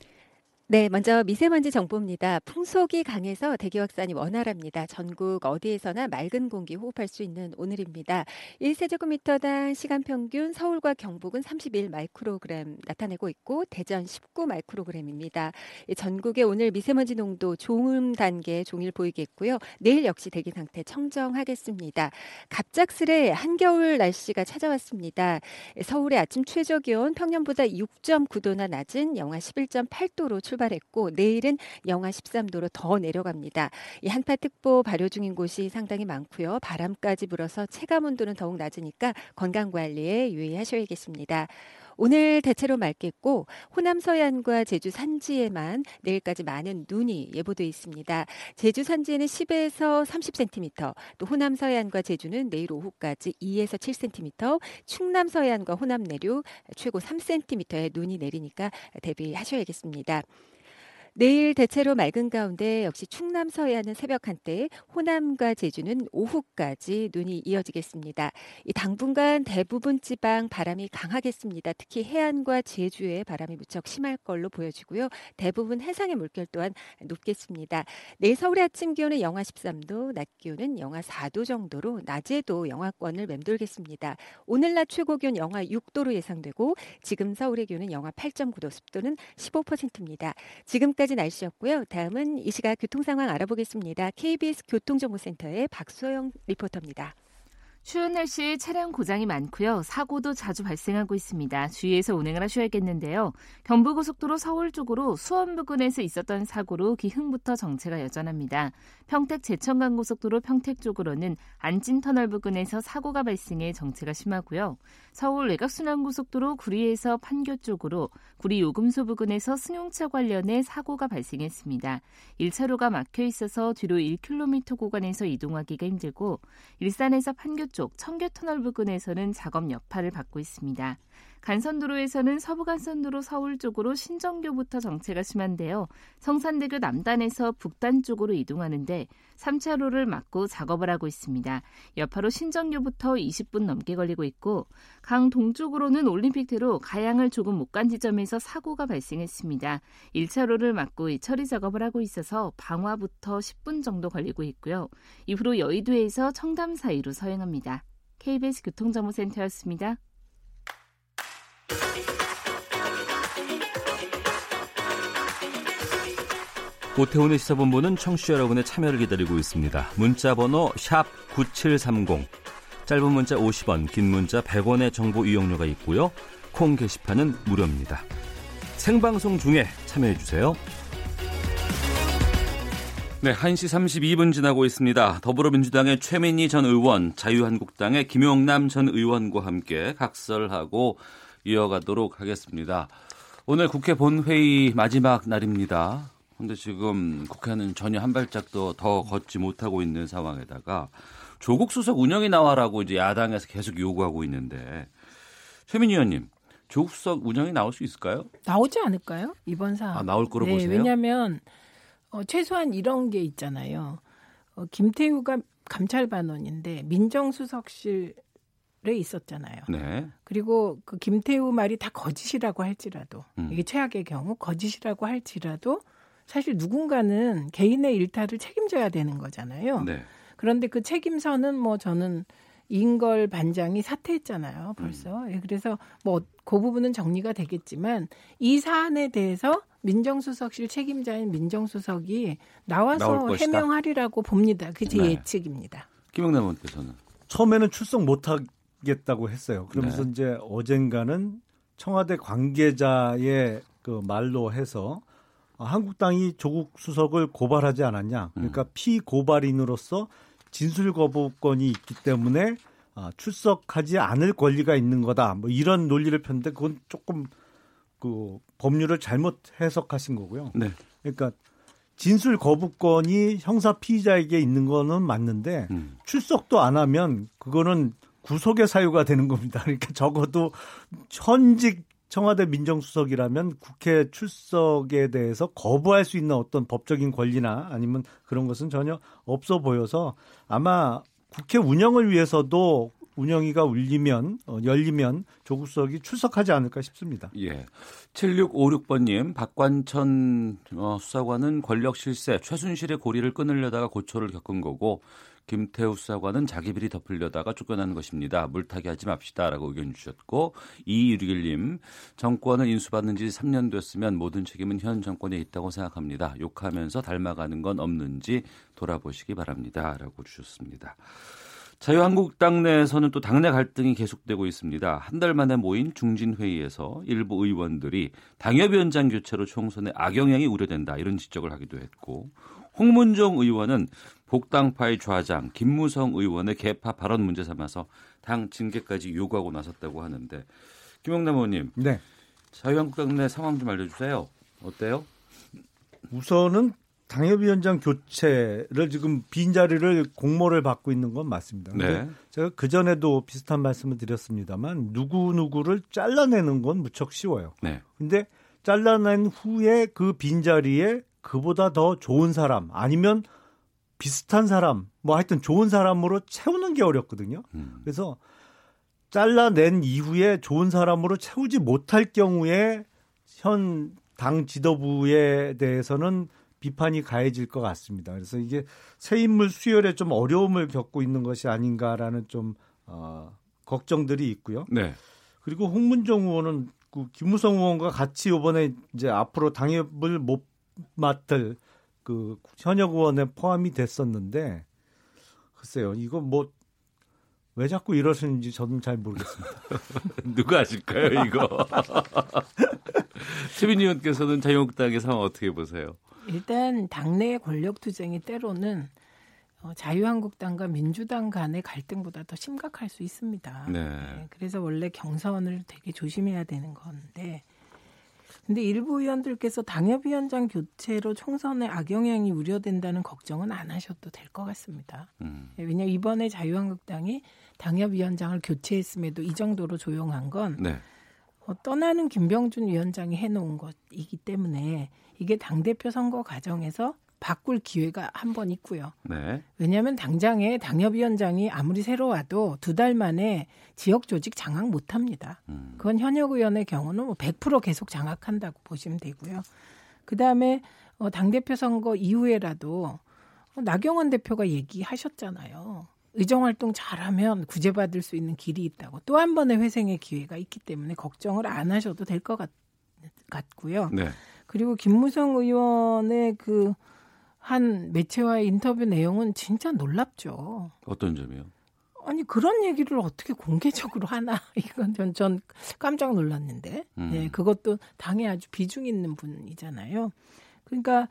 네, 먼저 미세먼지 정보입니다. 풍속이 강해서 대기 확산이 원활합니다. 전국 어디에서나 맑은 공기 호흡할 수 있는 오늘입니다. 1세제곱미터당 시간 평균 서울과 경북은 31 마이크로그램 나타내고 있고 대전 19 마이크로그램입니다. 전국의 오늘 미세먼지 농도 좋음 단계 종일 보이겠고요. 내일 역시 대기 상태 청정하겠습니다. 갑작스레 한겨울 날씨가 찾아왔습니다. 서울의 아침 최저 기온 평년보다 6.9도나 낮은 영하 11.8도로 출발 출발했고 내일은 영하 13도로 더 내려갑니다. 이 한파특보 발효 중인 곳이 상당히 많고요. 바람까지 불어서 체감 온도는 더욱 낮으니까 건강 관리에 유의하셔야겠습니다. 오늘 대체로 맑겠고 호남 서해안과 제주 산지에만 내일까지 많은 눈이 예보돼 있습니다. 제주 산지에는 10에서 30cm, 또 호남 서해안과 제주는 내일 오후까지 2에서 7cm, 충남 서해안과 호남 내륙 최고 3cm의 눈이 내리니까 대비하셔야겠습니다. 내일 대체로 맑은 가운데 역시 충남 서해안은 새벽 한때, 호남과 제주는 오후까지 눈이 이어지겠습니다. 이 당분간 대부분 지방 바람이 강하겠습니다. 특히 해안과 제주에 바람이 무척 심할 걸로 보여지고요. 대부분 해상의 물결 또한 높겠습니다. 내일 서울의 아침 기온은 영하 13도, 낮 기온은 영하 4도 정도로 낮에도 영하권을 맴돌겠습니다. 오늘 낮 최고 기온 영하 6도로 예상되고 지금 서울의 기온은 영하 8.9도, 습도는 15%입니다. 지금 지금까지 날씨였고요. 다음은 이 시각 교통 상황 알아보겠습니다. KBS 교통정보센터의 박소영 리포터입니다. 추운 날씨에 차량 고장이 많고요. 사고도 자주 발생하고 있습니다. 주의해서 운행을 하셔야겠는데요. 경부고속도로 서울 쪽으로 수원 부근에서 있었던 사고로 기흥부터 정체가 여전합니다. 평택 제천간 고속도로 평택 쪽으로는 안진터널 부근에서 사고가 발생해 정체가 심하고요. 서울 외곽순환고속도로 구리에서 판교 쪽으로 구리 요금소 부근에서 승용차 관련해 사고가 발생했습니다. 1차로가 막혀 있어서 뒤로 1km 구간에서 이동하기가 힘들고 일산에서 판교 쪽 청계터널 부근에서는 작업 여파를 받고 있습니다. 간선도로에서는 서부간선도로 서울 쪽으로 신정교부터 정체가 심한데요. 성산대교 남단에서 북단 쪽으로 이동하는데 3차로를 막고 작업을 하고 있습니다. 여파로 신정교부터 20분 넘게 걸리고 있고 강 동쪽으로는 올림픽대로 가양을 조금 못 간 지점에서 사고가 발생했습니다. 1차로를 막고 처리 작업을 하고 있어서 방화부터 10분 정도 걸리고 있고요. 이후로 여의도에서 청담 사이로 서행합니다. KBS 교통정보센터였습니다. 오태훈의 시사본부는 청취자 여러분의 참여를 기다리고 있습니다. 문자 번호 9730. 짧은 문자 50원, 긴 문자 100원의 정보 이용료가 있고요. 콩 게시판은 무료입니다. 생방송 중에 참여해 주세요. 네, 1시 32분 지나고 있습니다. 더불어민주당의 최민희 전 의원, 자유한국당의 김용남 전 의원과 함께 각설하고 이어가도록 하겠습니다. 오늘 국회 본회의 마지막 날입니다. 근데 지금 국회는 전혀 한 발짝도 더 걷지 못하고 있는 상황에다가 조국 수석 운영이 나와라고 이제 야당에서 계속 요구하고 있는데 최민희 의원님 조국 수석 운영이 나올 수 있을까요? 나오지 않을까요? 이번 사안. 아, 나올 거로 네, 보세요? 왜냐하면 어, 최소한 이런 게 있잖아요. 어, 김태우가 감찰반원인데 민정수석실에 있었잖아요. 네. 그리고 그 김태우 말이 다 거짓이라고 할지라도 음. 이게 최악의 경우 거짓이라고 할지라도 사실 누군가는 개인의 일탈을 책임져야 되는 거잖아요. 네. 그런데 그 책임서는 뭐 저는 인걸 반장이 사퇴했잖아요. 벌써. 음. 예, 그래서 뭐 그 부분은 정리가 되겠지만 이 사안에 대해서 민정수석실 책임자인 민정수석이 나와서. 해명하리라고 봅니다. 그게 제 네. 예측입니다. 김영남 의원께서는 처음에는 출석 못 하겠다고 했어요. 그러면서 네. 이제 어젠가는 청와대 관계자의 그 말로 해서 한국당이 조국 수석을 고발하지 않았냐. 그러니까 피고발인으로서 진술 거부권이 있기 때문에 아, 출석하지 않을 권리가 있는 거다. 뭐 이런 논리를 폈는데 그건 조금 그 법률을 잘못 해석하신 거고요. 네. 그러니까 진술 거부권이 형사 피의자에게 있는 거는 맞는데 음. 출석도 안 하면 그거는 구속의 사유가 되는 겁니다. 그러니까 적어도 현직 청와대 민정수석이라면 국회 출석에 대해서 거부할 수 있는 어떤 법적인 권리나 아니면 그런 것은 전혀 없어 보여서 아마 국회 운영을 위해서도 운영위가 울리면 어, 열리면 조국 수석이 출석하지 않을까 싶습니다. 예. 7656번님, 박관천 어, 수사관은 권력 실세, 최순실의 고리를 끊으려다가 고초를 겪은 거고, 김태우 수사관은 자기 비리 덮으려다가 쫓겨난 것입니다. 물타기 하지 맙시다라고 의견 주셨고, 이유길님, 정권을 인수받는 지 3년 됐으면 모든 책임은 현 정권에 있다고 생각합니다. 욕하면서 닮아가는 건 없는지 돌아보시기 바랍니다라고 주셨습니다. 자유한국당 내에서는 또 당내 갈등이 계속되고 있습니다. 한 달 만에 모인 중진회의에서 일부 의원들이 당협위원장 교체로 총선에 악영향이 우려된다 이런 지적을 하기도 했고 홍문종 의원은 복당파의 좌장 김무성 의원의 개파 발언 문제 삼아서 당 징계까지 요구하고 나섰다고 하는데 김영남 의원님, 네. 자유한국당 내 상황 좀 알려주세요. 어때요? 우선은 당협위원장 교체를 지금 빈 자리를 공모를 받고 있는 건 맞습니다. 네. 제가 그 전에도 비슷한 말씀을 드렸습니다만 누구 누구를 잘라내는 건 무척 쉬워요. 네. 근데 잘라낸 후에 그 빈 자리에 그보다 더 좋은 사람 아니면 비슷한 사람 뭐 하여튼 좋은 사람으로 채우는 게 어렵거든요. 음. 그래서 잘라낸 이후에 좋은 사람으로 채우지 못할 경우에 현 당 지도부에 대해서는 비판이 가해질 것 같습니다. 그래서 이게 새 인물 수혈에 좀 어려움을 겪고 있는 것이 아닌가라는 좀 어, 걱정들이 있고요. 네. 그리고 홍문정 의원은 그 김무성 의원과 같이 이번에 이제 앞으로 당협을 못 맡을 그 현역 의원에 포함이 됐었는데 글쎄요 이거 뭐 왜 자꾸 이러시는지 저는 잘 모르겠습니다. 누가 아실까요, 이거? 최민희 의원께서는 자유한국당의 상황 어떻게 보세요? 일단 당내 권력 투쟁이 때로는 어, 자유한국당과 민주당 간의 갈등보다 더 심각할 수 있습니다. 네. 네, 그래서 원래 경선을 되게 조심해야 되는 건데, 근데 일부 의원들께서 당협위원장 교체로 총선에 악영향이 우려된다는 걱정은 안 하셔도 될 것 같습니다. 음. 네, 왜냐 이번에 자유한국당이 당협위원장을 교체했음에도 이 정도로 조용한 건 네. 어, 떠나는 김병준 위원장이 해놓은 것이기 때문에 이게 당대표 선거 과정에서 바꿀 기회가 한 번 있고요. 네. 왜냐하면 당장에 당협위원장이 아무리 새로 와도 두 달 만에 지역 조직 장악 못 합니다. 음. 그건 현역 의원의 경우는 뭐 100% 계속 장악한다고 보시면 되고요. 그 다음에 어, 당대표 선거 이후에라도 어, 나경원 대표가 얘기하셨잖아요. 의정 활동 잘하면 구제받을 수 있는 길이 있다고 또 한 번의 회생의 기회가 있기 때문에 걱정을 안 하셔도 될 것 같고요. 네. 그리고 김무성 의원의 그 한 매체와의 인터뷰 내용은 진짜 놀랍죠. 어떤 점이요? 아니 그런 얘기를 어떻게 공개적으로 하나 이건 전, 전 깜짝 놀랐는데 음. 예, 그것도 당에 아주 비중 있는 분이잖아요. 그러니까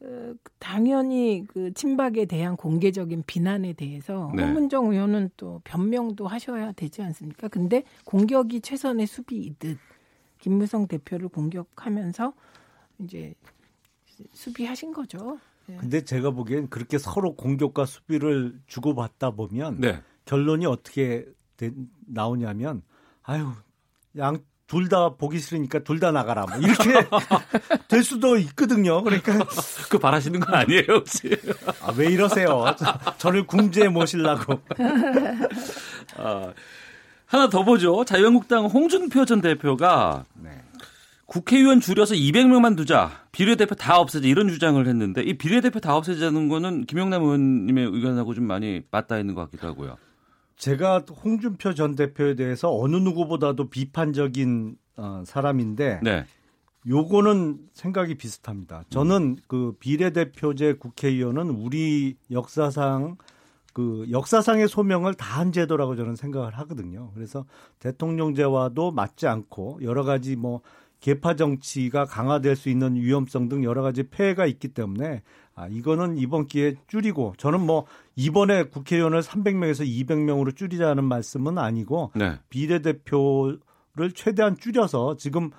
어, 당연히 그 친박에 대한 공개적인 비난에 대해서 네. 홍문정 의원은 또 변명도 하셔야 되지 않습니까? 근데 공격이 최선의 수비이듯 김무성 대표를 공격하면서 이제 수비하신 거죠. 네. 근데 제가 보기엔 그렇게 서로 공격과 수비를 주고받다 보면 네. 결론이 어떻게 되, 나오냐면 아유 양 둘 다 보기 싫으니까 둘 다 나가라 뭐 이렇게 될 수도 있거든요. 그러니까 그 바라시는 거 아니에요 혹시? 아, 왜 이러세요? 저 를 궁지에 모시려고. 아, 하나 더 보죠. 자유한국당 홍준표 전 대표가 네. 국회의원 줄여서 200명만 두자. 비례대표 다 없애자. 이런 주장을 했는데 이 비례대표 다 없애자는 거는 김영남 의원님의 의견하고 좀 많이 맞닿아 있는 것 같기도 하고요. 제가 홍준표 전 대표에 대해서 어느 누구보다도 비판적인 어, 사람인데 네. 요거는 생각이 비슷합니다. 저는 그 비례대표제 국회의원은 우리 역사상 그 역사상의 소명을 다 한 제도라고 저는 생각을 하거든요. 그래서 대통령제와도 맞지 않고 여러 가지 뭐 개파 정치가 강화될 수 있는 위험성 등 여러 가지 폐해가 있기 때문에 아, 이거는 이번 기회에 줄이고 저는 뭐 이번에 국회의원을 300명에서 200명으로 줄이자는 말씀은 아니고 네. 비례대표를 최대한 줄여서 지금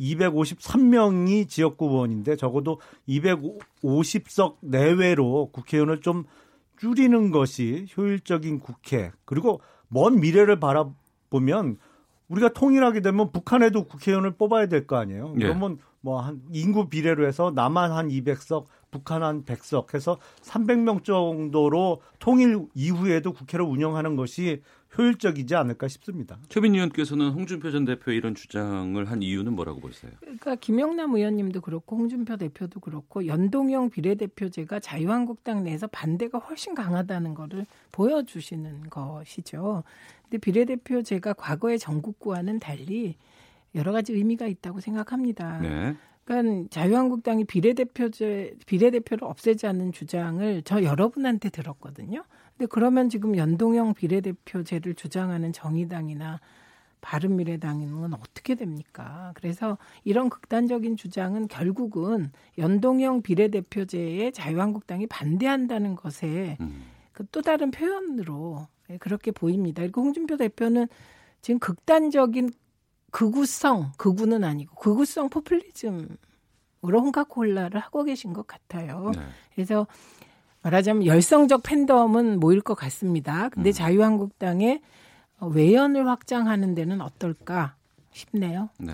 253명이 아, 지역구 의원인데 적어도 250석 내외로 국회의원을 좀 줄이는 것이 효율적인 국회 그리고 먼 미래를 바라보면 우리가 통일하게 되면 북한에도 국회의원을 뽑아야 될 거 아니에요. 예. 그러면 뭐한 인구 비례로 해서 남한 한 200석, 북한 한 100석 해서 300명 정도로 통일 이후에도 국회를 운영하는 것이 효율적이지 않을까 싶습니다. 최빈 의원께서는 홍준표 전 대표의 이런 주장을 한 이유는 뭐라고 보세요? 그러니까 김영남 의원님도 그렇고 홍준표 대표도 그렇고 연동형 비례대표제가 자유한국당 내에서 반대가 훨씬 강하다는 것을 보여주시는 것이죠. 근데 비례대표제가 과거의 전국구와는 달리 여러 가지 의미가 있다고 생각합니다. 네. 그러니까 자유한국당이 비례대표제 비례대표를 없애자는 주장을 저 여러분한테 들었거든요. 근데 그러면 지금 연동형 비례대표제를 주장하는 정의당이나 바른미래당은 어떻게 됩니까? 그래서 이런 극단적인 주장은 결국은 연동형 비례대표제에 자유한국당이 반대한다는 것에 음. 그또 다른 표현으로 그렇게 보입니다. 그리고 홍준표 대표는 지금 극단적인 극우성, 극우는 아니고 극우성 포퓰리즘으로 홍카콜라를 하고 계신 것 같아요. 네. 그래서 말하자면 열성적 팬덤은 모일 것 같습니다. 근데 음. 자유한국당의 외연을 확장하는 데는 어떨까 싶네요. 네.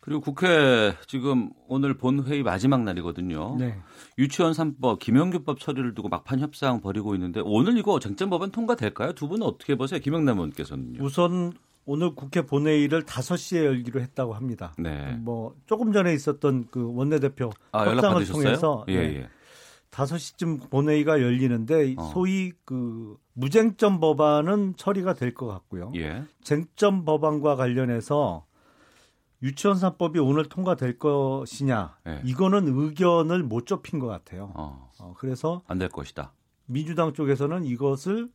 그리고 국회 지금 오늘 본회의 마지막 날이거든요. 네. 유치원 3법, 김영규법 처리를 두고 막판 협상 벌이고 있는데 오늘 이거 쟁점 법안 통과될까요? 두 분은 어떻게 보세요? 김영남 의원께서는요. 우선 오늘 국회 본회의를 5시에 열기로 했다고 합니다. 네. 뭐 조금 전에 있었던 그 원내대표 아, 협상을 통해서 예, 네. 예. 5시쯤 본회의가 열리는데 어. 소위 그 무쟁점 법안은 처리가 될 것 같고요. 예. 쟁점 법안과 관련해서 유치원 3법이 오늘 통과될 것이냐 예. 이거는 의견을 못 좁힌 것 같아요. 어. 어, 그래서 안 될 것이다. 민주당 쪽에서는 이것을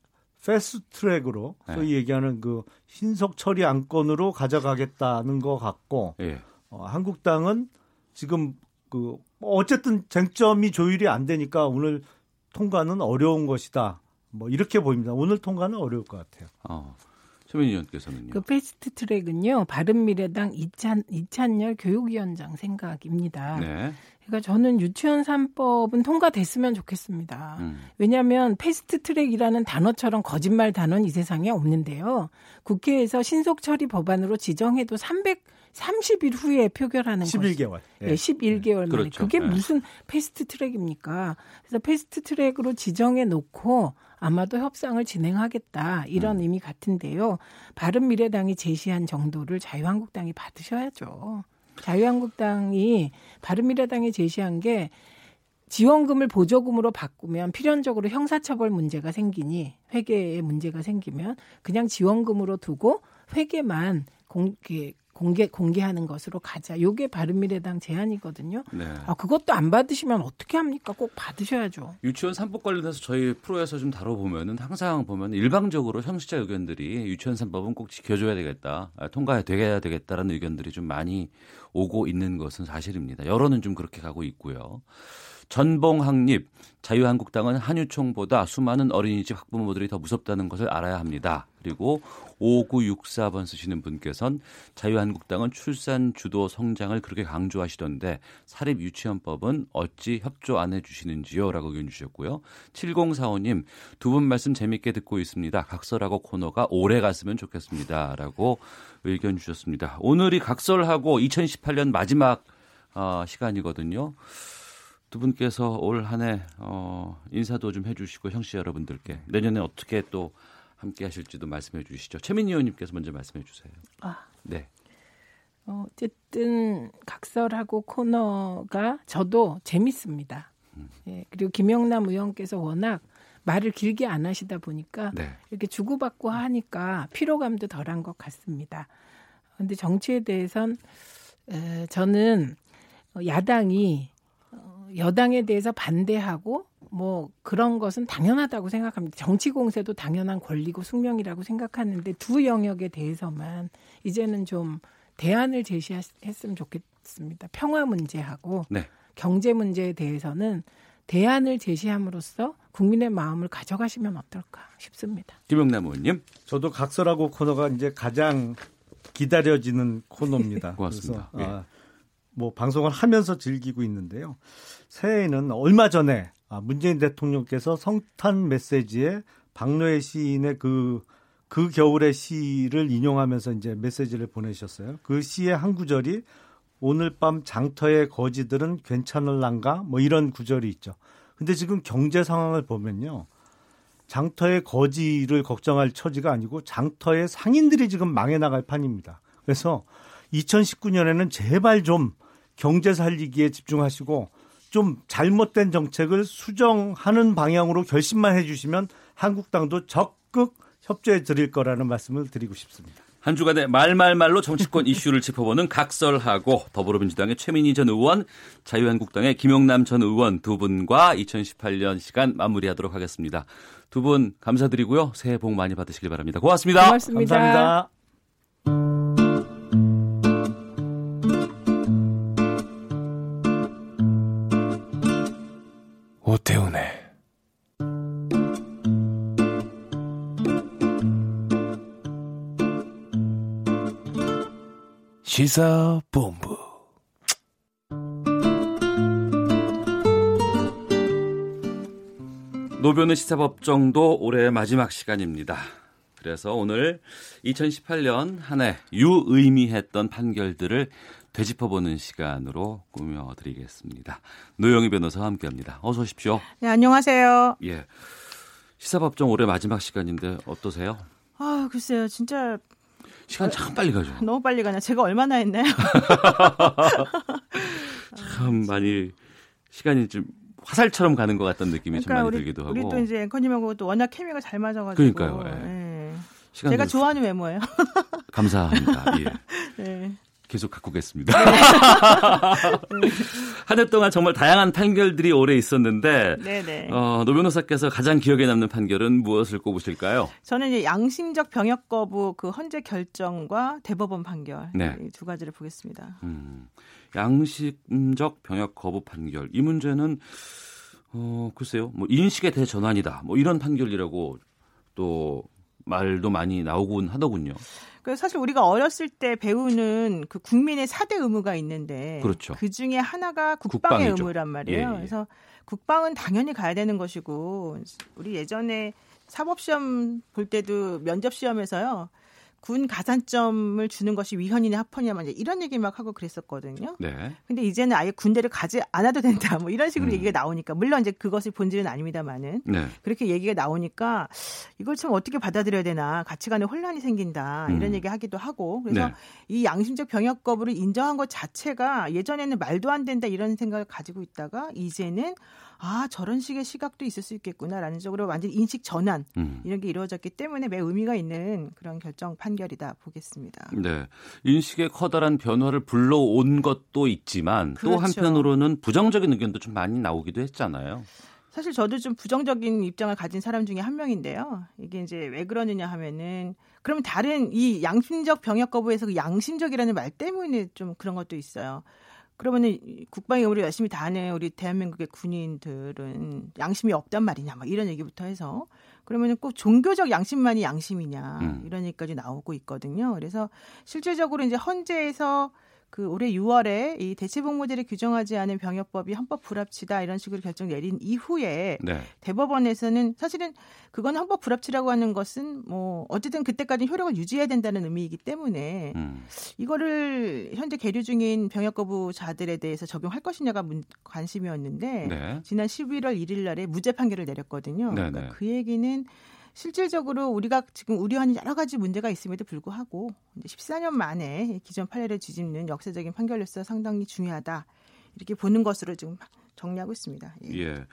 패스트 트랙으로 네. 소위 얘기하는 그 신속 처리 안건으로 가져가겠다는 것 같고 예. 어, 한국당은 지금 그 어쨌든 쟁점이 조율이 안 되니까 오늘 통과는 어려운 것이다. 뭐 이렇게 보입니다. 오늘 통과는 어려울 것 같아요. 어. 최민희 의원께서는요. 그 패스트 트랙은요. 바른미래당 이찬 이찬열 교육위원장 생각입니다. 네. 그러니까 저는 유치원 3법은 통과됐으면 좋겠습니다. 음. 왜냐하면 패스트 트랙이라는 단어처럼 거짓말 단어는 이 세상에 없는데요. 국회에서 신속 처리 법안으로 지정해도 300 30일 후에 표결하는 11개월. 예, 네, 11개월 만에. 그렇죠. 그게 네. 무슨 패스트 트랙입니까? 그래서 패스트 트랙으로 지정해 놓고 아마도 협상을 진행하겠다 이런 음. 의미 같은데요. 바른 미래당이 제시한 정도를 자유한국당이 받으셔야죠. 자유한국당이 바른미래당이 제시한 게 지원금을 보조금으로 바꾸면 필연적으로 형사처벌 문제가 생기니 회계에 문제가 생기면 그냥 지원금으로 두고 회계만 공, 공개 공개하는 것으로 가자. 요게 바른미래당 제안이거든요. 네. 아 그것도 안 받으시면 어떻게 합니까? 꼭 받으셔야죠. 유치원 3법 관련해서 저희 프로에서 좀 다뤄보면은 항상 보면 일방적으로 형식자 의견들이 유치원 3법은 꼭 지켜줘야 되겠다, 아, 통과해야 되겠다라는 의견들이 좀 많이 오고 있는 것은 사실입니다. 여론은 좀 그렇게 가고 있고요. 전봉학립 자유한국당은 한유총보다 수많은 어린이집 학부모들이 더 무섭다는 것을 알아야 합니다. 그리고 5964번 쓰시는 분께선 자유한국당은 출산 주도 성장을 그렇게 강조하시던데 사립 유치원법은 어찌 협조 안 해주시는지요? 라고 의견 주셨고요. 7045님 두 분 말씀 재밌게 듣고 있습니다. 각설하고 코너가 오래 갔으면 좋겠습니다. 라고 의견 주셨습니다. 오늘이 각설하고 2018년 마지막 어, 시간이거든요. 두 분께서 올 한해 어, 인사도 좀 해주시고 형씨 여러분들께 내년에 어떻게 또 함께 하실지도 말씀해 주시죠. 최민희 의원님께서 먼저 말씀해 주세요. 아, 네. 어, 어쨌든 각설하고 코너가 저도 재밌습니다. 음. 예, 그리고 김영남 의원께서 워낙 말을 길게 안 하시다 보니까 네. 이렇게 주고받고 하니까 피로감도 덜한 것 같습니다. 근데 정치에 대해선 에, 저는 야당이 여당에 대해서 반대하고 뭐 그런 것은 당연하다고 생각합니다. 정치 공세도 당연한 권리고 숙명이라고 생각하는데 두 영역에 대해서만 이제는 좀 대안을 제시했으면 좋겠습니다. 평화 문제하고 네. 경제 문제에 대해서는 대안을 제시함으로써 국민의 마음을 가져가시면 어떨까 싶습니다. 김영남 의원님. 저도 각설하고 코너가 이제 가장 기다려지는 코너입니다. 고맙습니다. 그래서 예. 아, 뭐 방송을 하면서 즐기고 있는데요. 새해에는 얼마 전에 아, 문재인 대통령께서 성탄 메시지에 박노해 시인의 그, 그 겨울의 시를 인용하면서 이제 메시지를 보내셨어요. 그 시의 한 구절이 오늘 밤 장터의 거지들은 괜찮을란가? 뭐 이런 구절이 있죠. 근데 지금 경제 상황을 보면요. 장터의 거지를 걱정할 처지가 아니고 장터의 상인들이 지금 망해 나갈 판입니다. 그래서 2019년에는 제발 좀 경제 살리기에 집중하시고 좀 잘못된 정책을 수정하는 방향으로 결심만 해주시면 한국당도 적극 협조해 드릴 거라는 말씀을 드리고 싶습니다. 한 주간의 말말말로 정치권 이슈를 짚어보는 각설하고 더불어민주당의 최민희 전 의원, 자유한국당의 김용남 전 의원 두 분과 2018년 시간 마무리하도록 하겠습니다. 두 분 감사드리고요. 새해 복 많이 받으시길 바랍니다. 고맙습니다. 고맙습니다. 감사합니다. 오태훈의 시사본부 노변의 시사법정도 올해 마지막 시간입니다. 그래서 오늘 2018년 한 해 유의미했던 판결들을 되짚어보는 시간으로 꾸며드리겠습니다. 노영희 변호사와 함께합니다. 어서 오십시오. 네, 안녕하세요. 예. 시사법정 올해 마지막 시간인데 어떠세요? 아, 글쎄요. 진짜 시간 참 빨리 가죠. 너무 빨리 가냐. 제가 얼마나 했나요? 참 많이 시간이 좀 화살처럼 가는 것 같다는 느낌이 그러니까 좀 많이 우리, 들기도 하고. 우리 또 이제 앵커님하고 또 워낙 케미가 잘 맞아가지고. 그러니까요. 예. 예. 제가 좋아하는 외모예요. 감사합니다. 예. 네. 계속 갖고 계십니다. 한 해 동안 정말 다양한 판결들이 오래 있었는데 네네. 어, 노 변호사께서 가장 기억에 남는 판결은 무엇을 꼽으실까요? 저는 이제 양심적 병역 거부 그 헌재 결정과 대법원 판결 네. 이두 가지를 보겠습니다. 음, 양심적 병역 거부 판결 이 문제는 어, 글쎄요, 뭐 인식의 대전환이다, 뭐 이런 판결이라고 또 말도 많이 나오곤 하더군요. 그래서 사실 우리가 어렸을 때 배우는 그 국민의 사대 의무가 있는데 그렇죠. 그 중에 하나가 국방의 국방이죠. 의무란 말이에요. 예, 예. 그래서 국방은 당연히 가야 되는 것이고 우리 예전에 사법 시험 볼 때도 면접 시험에서요. 군 가산점을 주는 것이 위헌이냐 합헌이냐 이런 얘기 막 하고 그랬었거든요. 네. 근데 이제는 아예 군대를 가지 않아도 된다. 뭐 이런 식으로 음. 얘기가 나오니까 물론 이제 그것이 본질은 아닙니다만은 네. 그렇게 얘기가 나오니까 이걸 참 어떻게 받아들여야 되나 가치관에 혼란이 생긴다 이런 음. 얘기 하기도 하고 그래서 네. 이 양심적 병역 거부를 인정한 것 자체가 예전에는 말도 안 된다 이런 생각을 가지고 있다가 이제는 아 저런 식의 시각도 있을 수 있겠구나라는 쪽으로 완전 히 인식 전환 음. 이런 게 이루어졌기 때문에 매우 의미가 있는 그런 결정 판 결이다 보겠습니다. 네. 인식의 커다란 변화를 불러온 것도 있지만 또 그렇죠. 한편으로는 부정적인 의견도 좀 많이 나오기도 했잖아요. 사실 저도 좀 부정적인 입장을 가진 사람 중에 한 명인데요. 이게 이제 왜 그러느냐 하면은 그러면 다른 이 양심적 병역 거부에서 그 양심적이라는 말 때문에 좀 그런 것도 있어요. 그러면은 이 국방의 의무를 열심히 다하는 우리 대한민국의 군인들은 양심이 없단 말이냐, 막 이런 얘기부터 해서 그러면은 꼭 종교적 양심만이 양심이냐 음. 이런 얘기까지 나오고 있거든요. 그래서 실질적으로 이제 헌재에서 그 올해 6월에 이 대체복무제를 규정하지 않은 병역법이 헌법 불합치다 이런 식으로 결정 내린 이후에 네. 대법원에서는 사실은 그건 헌법 불합치라고 하는 것은 뭐 어쨌든 그때까지 효력을 유지해야 된다는 의미이기 때문에 음. 이거를 현재 계류 중인 병역 거부자들에 대해서 적용할 것이냐가 문- 관심이었는데 네. 지난 11월 1일 날에 무죄 판결을 내렸거든요. 네, 그러니까 네. 그 얘기는 실질적으로 우리가 지금 우려하는 여러 가지 문제가 있음에도 불구하고 이제 14년 만에 기존 판례를 뒤집는 역사적인 판결로서 상당히 중요하다 이렇게 보는 것으로 지금 정리하고 있습니다. 예. 예.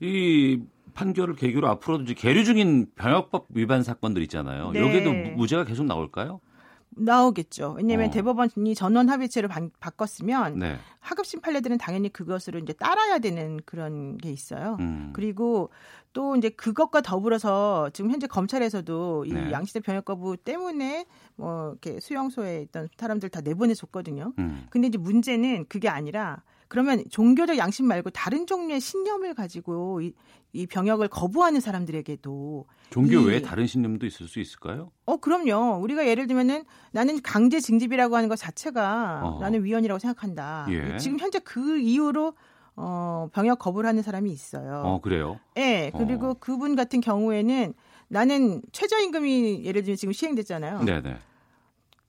이 판결을 계기로 앞으로도 이제 계류 중인 병역법 위반 사건들 있잖아요. 네. 여기도 무- 무죄가 계속 나올까요? 나오겠죠. 왜냐하면 어. 대법원이 전원 합의체를 바, 바꿨으면 네. 하급심 판례들은 당연히 그것으로 이제 따라야 되는 그런 게 있어요. 음. 그리고 또 이제 그것과 더불어서 지금 현재 검찰에서도 이 네. 양시대 병역 거부 때문에 뭐 이렇게 수용소에 있던 사람들 다 내보내 줬거든요. 음. 근데 이제 문제는 그게 아니라 그러면 종교적 양심 말고 다른 종류의 신념을 가지고 이, 이 병역을 거부하는 사람들에게도 종교 이- 외에 다른 신념도 있을 수 있을까요? 어, 그럼요. 우리가 예를 들면은 나는 강제 징집이라고 하는 것 자체가 어. 나는 위헌이라고 생각한다. 예. 지금 현재 그 이유로 어, 병역 거부를 하는 사람이 있어요. 어, 그래요? 예. 그리고 어. 그분 같은 경우에는 나는 최저임금이 예를 들면 지금 시행됐잖아요. 네네.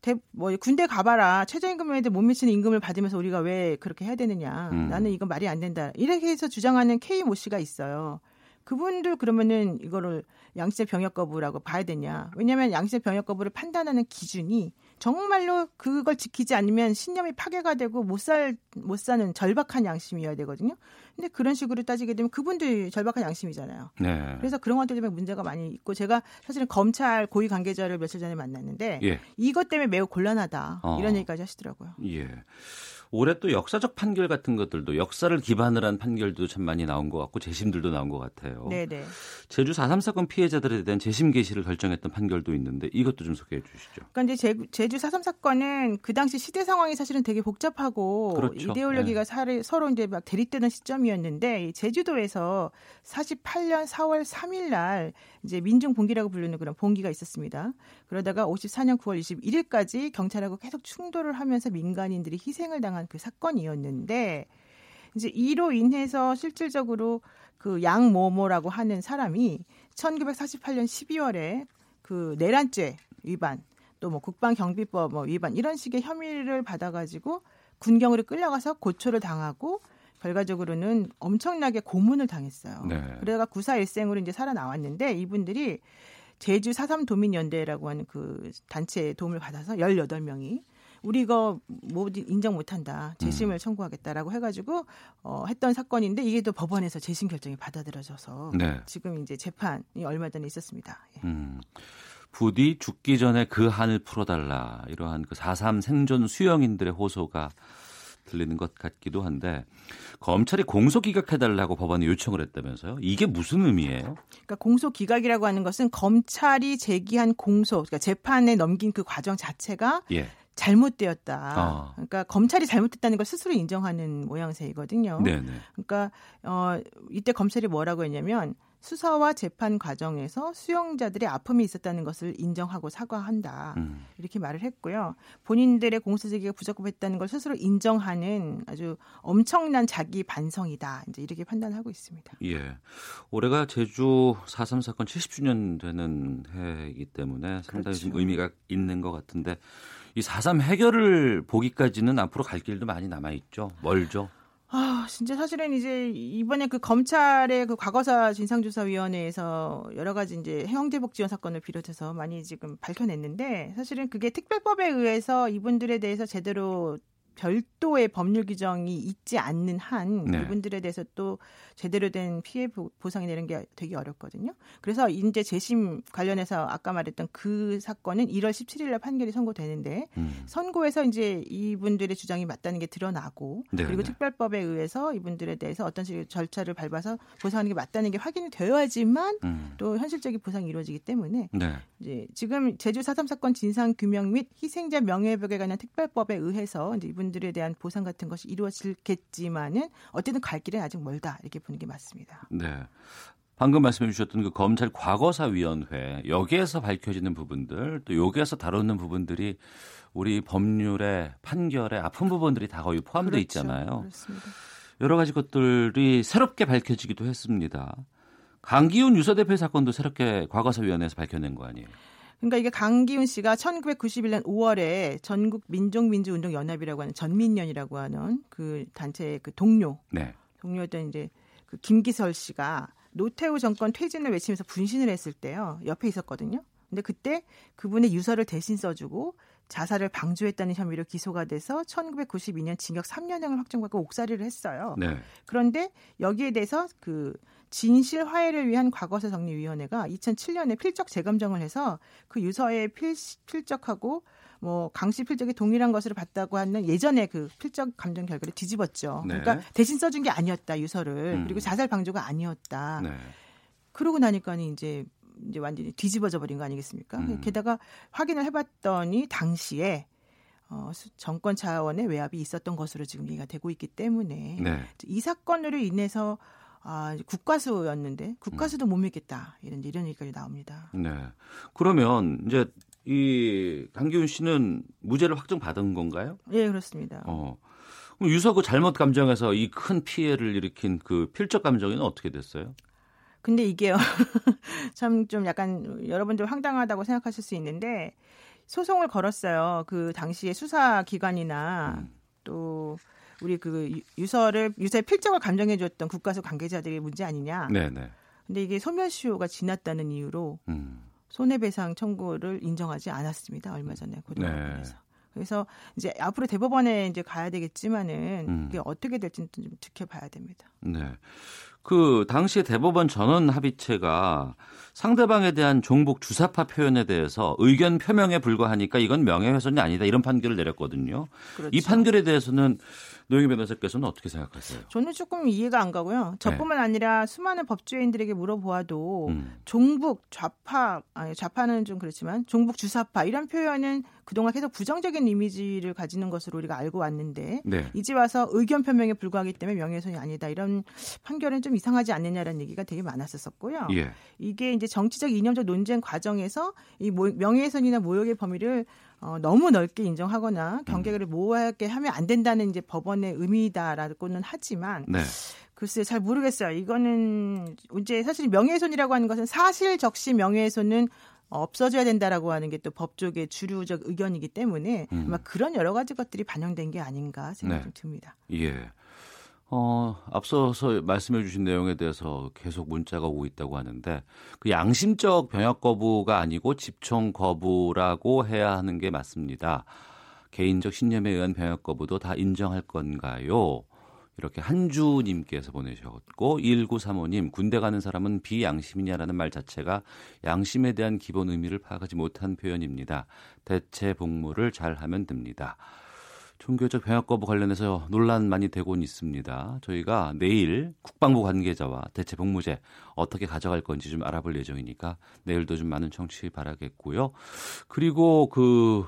대, 뭐 군대 가봐라. 최저임금에도 못 미치는 임금을 받으면서 우리가 왜 그렇게 해야 되느냐. 음. 나는 이건 말이 안 된다. 이렇게 해서 주장하는 K 모 씨가 있어요. 그분들 그러면은 이거를 양시제 병역 거부라고 봐야 되냐. 왜냐하면 양시제 병역 거부를 판단하는 기준이 정말로 그걸 지키지 않으면 신념이 파괴가 되고 못 살 못 사는 절박한 양심이어야 되거든요 근데 그런 식으로 따지게 되면 그분들 절박한 양심이잖아요 네. 그래서 그런 것들 때문에 문제가 많이 있고 제가 사실은 검찰 고위 관계자를 며칠 전에 만났는데 예. 이것 때문에 매우 곤란하다 어. 이런 얘기까지 하시더라고요. 예. 올해 또 역사적 판결 같은 것들도 역사를 기반을 한 판결도 참 많이 나온 것 같고 재심들도 나온 것 같아요. 네네. 제주 4.3 사건 피해자들에 대한 재심 개시를 결정했던 판결도 있는데 이것도 좀 소개해 주시죠. 그러니까 이제 제, 제주 4.3 사건은 그 당시 시대 상황이 사실은 되게 복잡하고 그렇죠. 이데올로기가 네. 서로 이제 막 대립되는 시점이었는데 이 제주도에서 48년 4월 3일 날 이제 민중 봉기라고 부르는 그런 봉기가 있었습니다. 그러다가 54년 9월 21일까지 경찰하고 계속 충돌을 하면서 민간인들이 희생을 당한 그 사건이었는데 이제 이로 인해서 실질적으로 그 양모모라고 하는 사람이 1948년 12월에 그 내란죄 위반 또 뭐 국방경비법 뭐 위반 이런 식의 혐의를 받아가지고 군경으로 끌려가서 고초를 당하고 결과적으로는 엄청나게 고문을 당했어요. 네. 그러다가 구사일생으로 이제 살아나왔는데 이분들이 제주 4.3 도민연대라고 하는 그 단체의 도움을 받아서 18명이 우리 이거 뭐 인정 못한다 재심을 청구하겠다라고 해가지고 어, 했던 사건인데 이게 또 법원에서 재심 결정이 받아들여져서 네. 지금 이제 재판이 얼마 전에 있었습니다. 예. 음. 부디 죽기 전에 그 한을 풀어달라 이러한 그 4.3 생존 수영인들의 호소가 들리는 것 같기도 한데 검찰이 공소 기각해달라고 법원에 요청을 했다면서요? 이게 무슨 의미예요? 그러니까 공소 기각이라고 하는 것은 검찰이 제기한 공소, 그러니까 재판에 넘긴 그 과정 자체가 예. 잘못되었다. 어. 그러니까 검찰이 잘못했다는 걸 스스로 인정하는 모양새이거든요. 네네. 그러니까 어 이때 검찰이 뭐라고 했냐면 수사와 재판 과정에서 수용자들의 아픔이 있었다는 것을 인정하고 사과한다. 음. 이렇게 말을 했고요. 본인들의 공소 제기가 부적합했다는 걸 스스로 인정하는 아주 엄청난 자기 반성이다. 이제 이렇게 판단하고 있습니다. 예. 올해가 제주 4.3 사건 70주년 되는 해이기 때문에 상당히 그렇죠. 좀 의미가 있는 것 같은데 이 4.3 해결을 보기까지는 앞으로 갈 길도 많이 남아 있죠. 멀죠. 아, 진짜 사실은 이제 이번에 그 검찰의 그 과거사 진상조사위원회에서 여러 가지 이제 해영대복 지원 사건을 비롯해서 많이 지금 밝혀냈는데 사실은 그게 특별법에 의해서 이분들에 대해서 제대로 별도의 법률 규정이 있지 않는 한 네. 이분들에 대해서 또 제대로 된 피해 보상이 되는 게 되게 어렵거든요. 그래서 이제 재심 관련해서 아까 말했던 그 사건은 1월 17일 날 판결이 선고되는데 음. 선고에서 이제 이분들의 주장이 맞다는 게 드러나고 네. 그리고 네. 특별법에 의해서 이분들에 대해서 어떤 식의 절차를 밟아서 보상하는 게 맞다는 게 확인이 되어야지만 음. 또 현실적인 보상이 이루어지기 때문에 네. 이제 지금 제주 4.3 사건 진상 규명 및 희생자 명예회복에 관한 특별법에 의해서 이제 이분 분들에 대한 보상 같은 것이 이루어질겠지만은 어쨌든 갈 길은 아직 멀다 이렇게 보는 게 맞습니다. 네. 방금 말씀해 주셨던 그 검찰 과거사 위원회 여기에서 밝혀지는 부분들 또 여기에서 다루는 부분들이 우리 법률의 판결에 아픈 부분들이 다 거의 포함되어 그렇죠. 있잖아요. 그렇습니다. 여러 가지 것들이 새롭게 밝혀지기도 했습니다. 강기훈 유서대표 사건도 새롭게 과거사위원회에서 밝혀낸 거 아니에요? 그러니까 이게 강기훈 씨가 1991년 5월에 전국 민족민주운동 연합이라고 하는 전민연이라고 하는 그 단체의 그 동료, 네. 동료였던 이제 그 김기설 씨가 노태우 정권 퇴진을 외치면서 분신을 했을 때요 옆에 있었거든요. 근데 그때 그분의 유서를 대신 써주고 자살을 방조했다는 혐의로 기소가 돼서 1992년 징역 3년형을 확정받고 옥살이를 했어요. 네. 그런데 여기에 대해서 그 진실 화해를 위한 과거사 정리 위원회가 2007년에 필적 재검정을 해서 그 유서에 필, 필적하고 뭐 강씨 필적이 동일한 것으로 봤다고 하는 예전에 그 필적 감정 결과를 뒤집었죠. 네. 그러니까 대신 써준 게 아니었다 유서를 음. 그리고 자살 방조가 아니었다. 네. 그러고 나니까는 이제 이제 완전히 뒤집어져 버린 거 아니겠습니까? 음. 게다가 확인을 해봤더니 당시에 어, 정권 차원의 외압이 있었던 것으로 지금 얘기가 되고 있기 때문에 네. 이 사건으로 인해서 아, 국가수였는데 국가수도 음. 못 믿겠다 이런 이런 얘기까지 나옵니다. 네. 그러면 이제 이 강기훈 씨는 무죄를 확정받은 건가요? 예, 그렇습니다. 어. 그럼 유서 그 잘못 감정에서 이 큰 피해를 일으킨 그 필적 감정은 어떻게 됐어요? 근데 이게요. 참 좀 약간 여러분들 황당하다고 생각하실 수 있는데 소송을 걸었어요. 그 당시에 수사 기관이나 음. 또 우리 그 유서를 유서의 필적을 감정해 줬던 국가수 관계자들의 문제 아니냐. 네네. 근데 이게 소멸시효가 지났다는 이유로 음. 손해배상 청구를 인정하지 않았습니다. 얼마 전에 고등법원에서. 네. 그래서 이제 앞으로 대법원에 이제 가야 되겠지만은 음. 그게 어떻게 될지는 좀 지켜봐야 됩니다. 네. 그 당시에 대법원 전원 합의체가 상대방에 대한 종북 주사파 표현에 대해서 의견 표명에 불과하니까 이건 명예훼손이 아니다 이런 판결을 내렸거든요. 그렇죠. 이 판결에 대해서는 노영희 변호사께서는 어떻게 생각하세요? 저는 조금 이해가 안 가고요. 저뿐만 네. 아니라 수많은 법조인들에게 물어보아도 음. 종북 좌파 아니 좌파는 좀 그렇지만 종북 주사파 이런 표현은 그동안 계속 부정적인 이미지를 가지는 것으로 우리가 알고 왔는데 네. 이제 와서 의견 표명에 불과하기 때문에 명예훼손이 아니다 이런 판결은 좀 이상하지 않느냐라는 얘기가 되게 많았었고요. 예. 이게 이제 정치적 이념적 논쟁 과정에서 이 명예훼손이나 모욕의 범위를 어, 너무 넓게 인정하거나 경계를 음. 모호하게 하면 안 된다는 이제 법원의 의미다라고는 하지만 네. 글쎄 잘 모르겠어요. 이거는 이제 사실 명예훼손이라고 하는 것은 사실 적시 명예훼손은 없어져야 된다라고 하는 게 또 법조계 주류적 의견이기 때문에 음. 아마 그런 여러 가지 것들이 반영된 게 아닌가 생각이 네. 좀 듭니다. 예. 어, 앞서서 말씀해 주신 내용에 대해서 계속 문자가 오고 있다고 하는데 그 양심적 병역 거부가 아니고 집총 거부라고 해야 하는 게 맞습니다. 개인적 신념에 의한 병역 거부도 다 인정할 건가요? 이렇게 한주님께서 보내셨고 1935님 군대 가는 사람은 비양심이냐라는 말 자체가 양심에 대한 기본 의미를 파악하지 못한 표현입니다. 대체 복무를 잘 하면 됩니다. 종교적 병역 거부 관련해서 논란 많이 되고 있습니다. 저희가 내일 국방부 관계자와 대체 복무제 어떻게 가져갈 건지 좀 알아볼 예정이니까 내일도 좀 많은 청취 바라겠고요. 그리고 그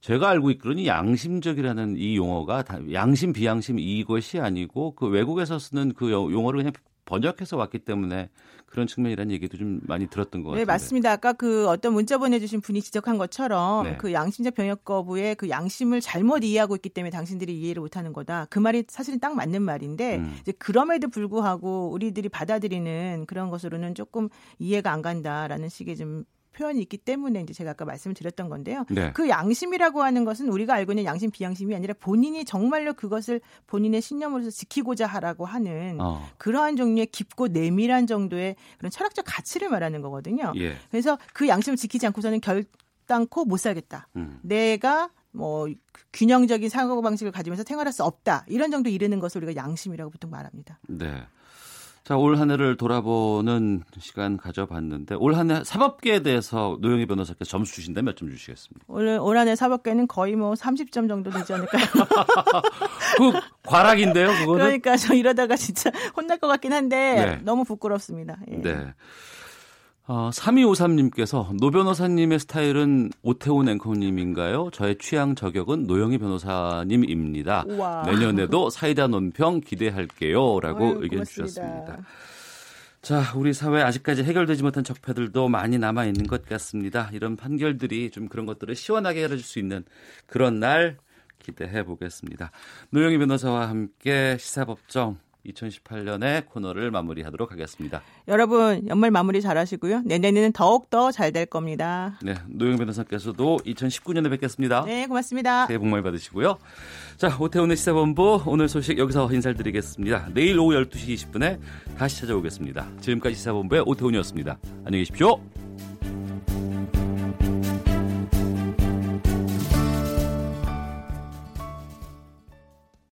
제가 알고 있기로는 양심적이라는 이 용어가 양심 비양심 이것이 아니고 그 외국에서 쓰는 그 용어를 그냥 번역해서 왔기 때문에 그런 측면이라는 얘기도 좀 많이 들었던 것 네, 같아요. 네, 맞습니다. 아까 그 어떤 문자 보내주신 분이 지적한 것처럼 네. 그 양심적 병역 거부의 그 양심을 잘못 이해하고 있기 때문에 당신들이 이해를 못하는 거다. 그 말이 사실은 딱 맞는 말인데 음. 이제 그럼에도 불구하고 우리들이 받아들이는 그런 것으로는 조금 이해가 안 간다라는 식의 좀 표현이 있기 때문에 이제 제가 아까 말씀을 드렸던 건데요. 네. 그 양심이라고 하는 것은 우리가 알고 있는 양심 비양심이 아니라 본인이 정말로 그것을 본인의 신념으로서 지키고자 하라고 하는 어. 그러한 종류의 깊고 내밀한 정도의 그런 철학적 가치를 말하는 거거든요. 예. 그래서 그 양심을 지키지 않고서는 결단코 못 살겠다. 음. 내가 뭐 균형적인 사고 방식을 가지면서 생활할 수 없다. 이런 정도 이르는 것을 우리가 양심이라고 보통 말합니다. 네. 자, 올 한 해를 돌아보는 시간 가져봤는데 올 한 해 사법계에 대해서 노영희 변호사께서 점수 주신다면 몇 점 주시겠습니까? 올, 올 한 해 사법계는 거의 뭐 30점 정도 되지 않을까요? 그 과락인데요, 그거는? 그러니까 저 이러다가 진짜 혼날 것 같긴 한데 네. 너무 부끄럽습니다. 예. 네. 어, 3253님께서 노 변호사님의 스타일은 오태훈 앵커님인가요? 저의 취향 저격은 노영희 변호사님입니다. 우와. 내년에도 사이다 논평 기대할게요. 라고 어휴, 의견 고맙습니다. 주셨습니다. 자, 우리 사회 아직까지 해결되지 못한 적폐들도 많이 남아 있는 것 같습니다. 이런 판결들이 좀 그런 것들을 시원하게 해줄 수 있는 그런 날 기대해 보겠습니다. 노영희 변호사와 함께 시사법정 2018년의 코너를 마무리하도록 하겠습니다. 여러분 연말 마무리 잘하시고요. 내년에는 더욱 더 잘 될 겁니다. 네, 노영 변호사께서도 2019년에 뵙겠습니다. 네, 고맙습니다. 새해 복 많이 받으시고요. 자, 오태훈의 시사본부 오늘 소식 여기서 인사드리겠습니다. 내일 오후 12시 20분에 다시 찾아오겠습니다. 지금까지 시사본부의 오태훈이었습니다. 안녕히 계십시오.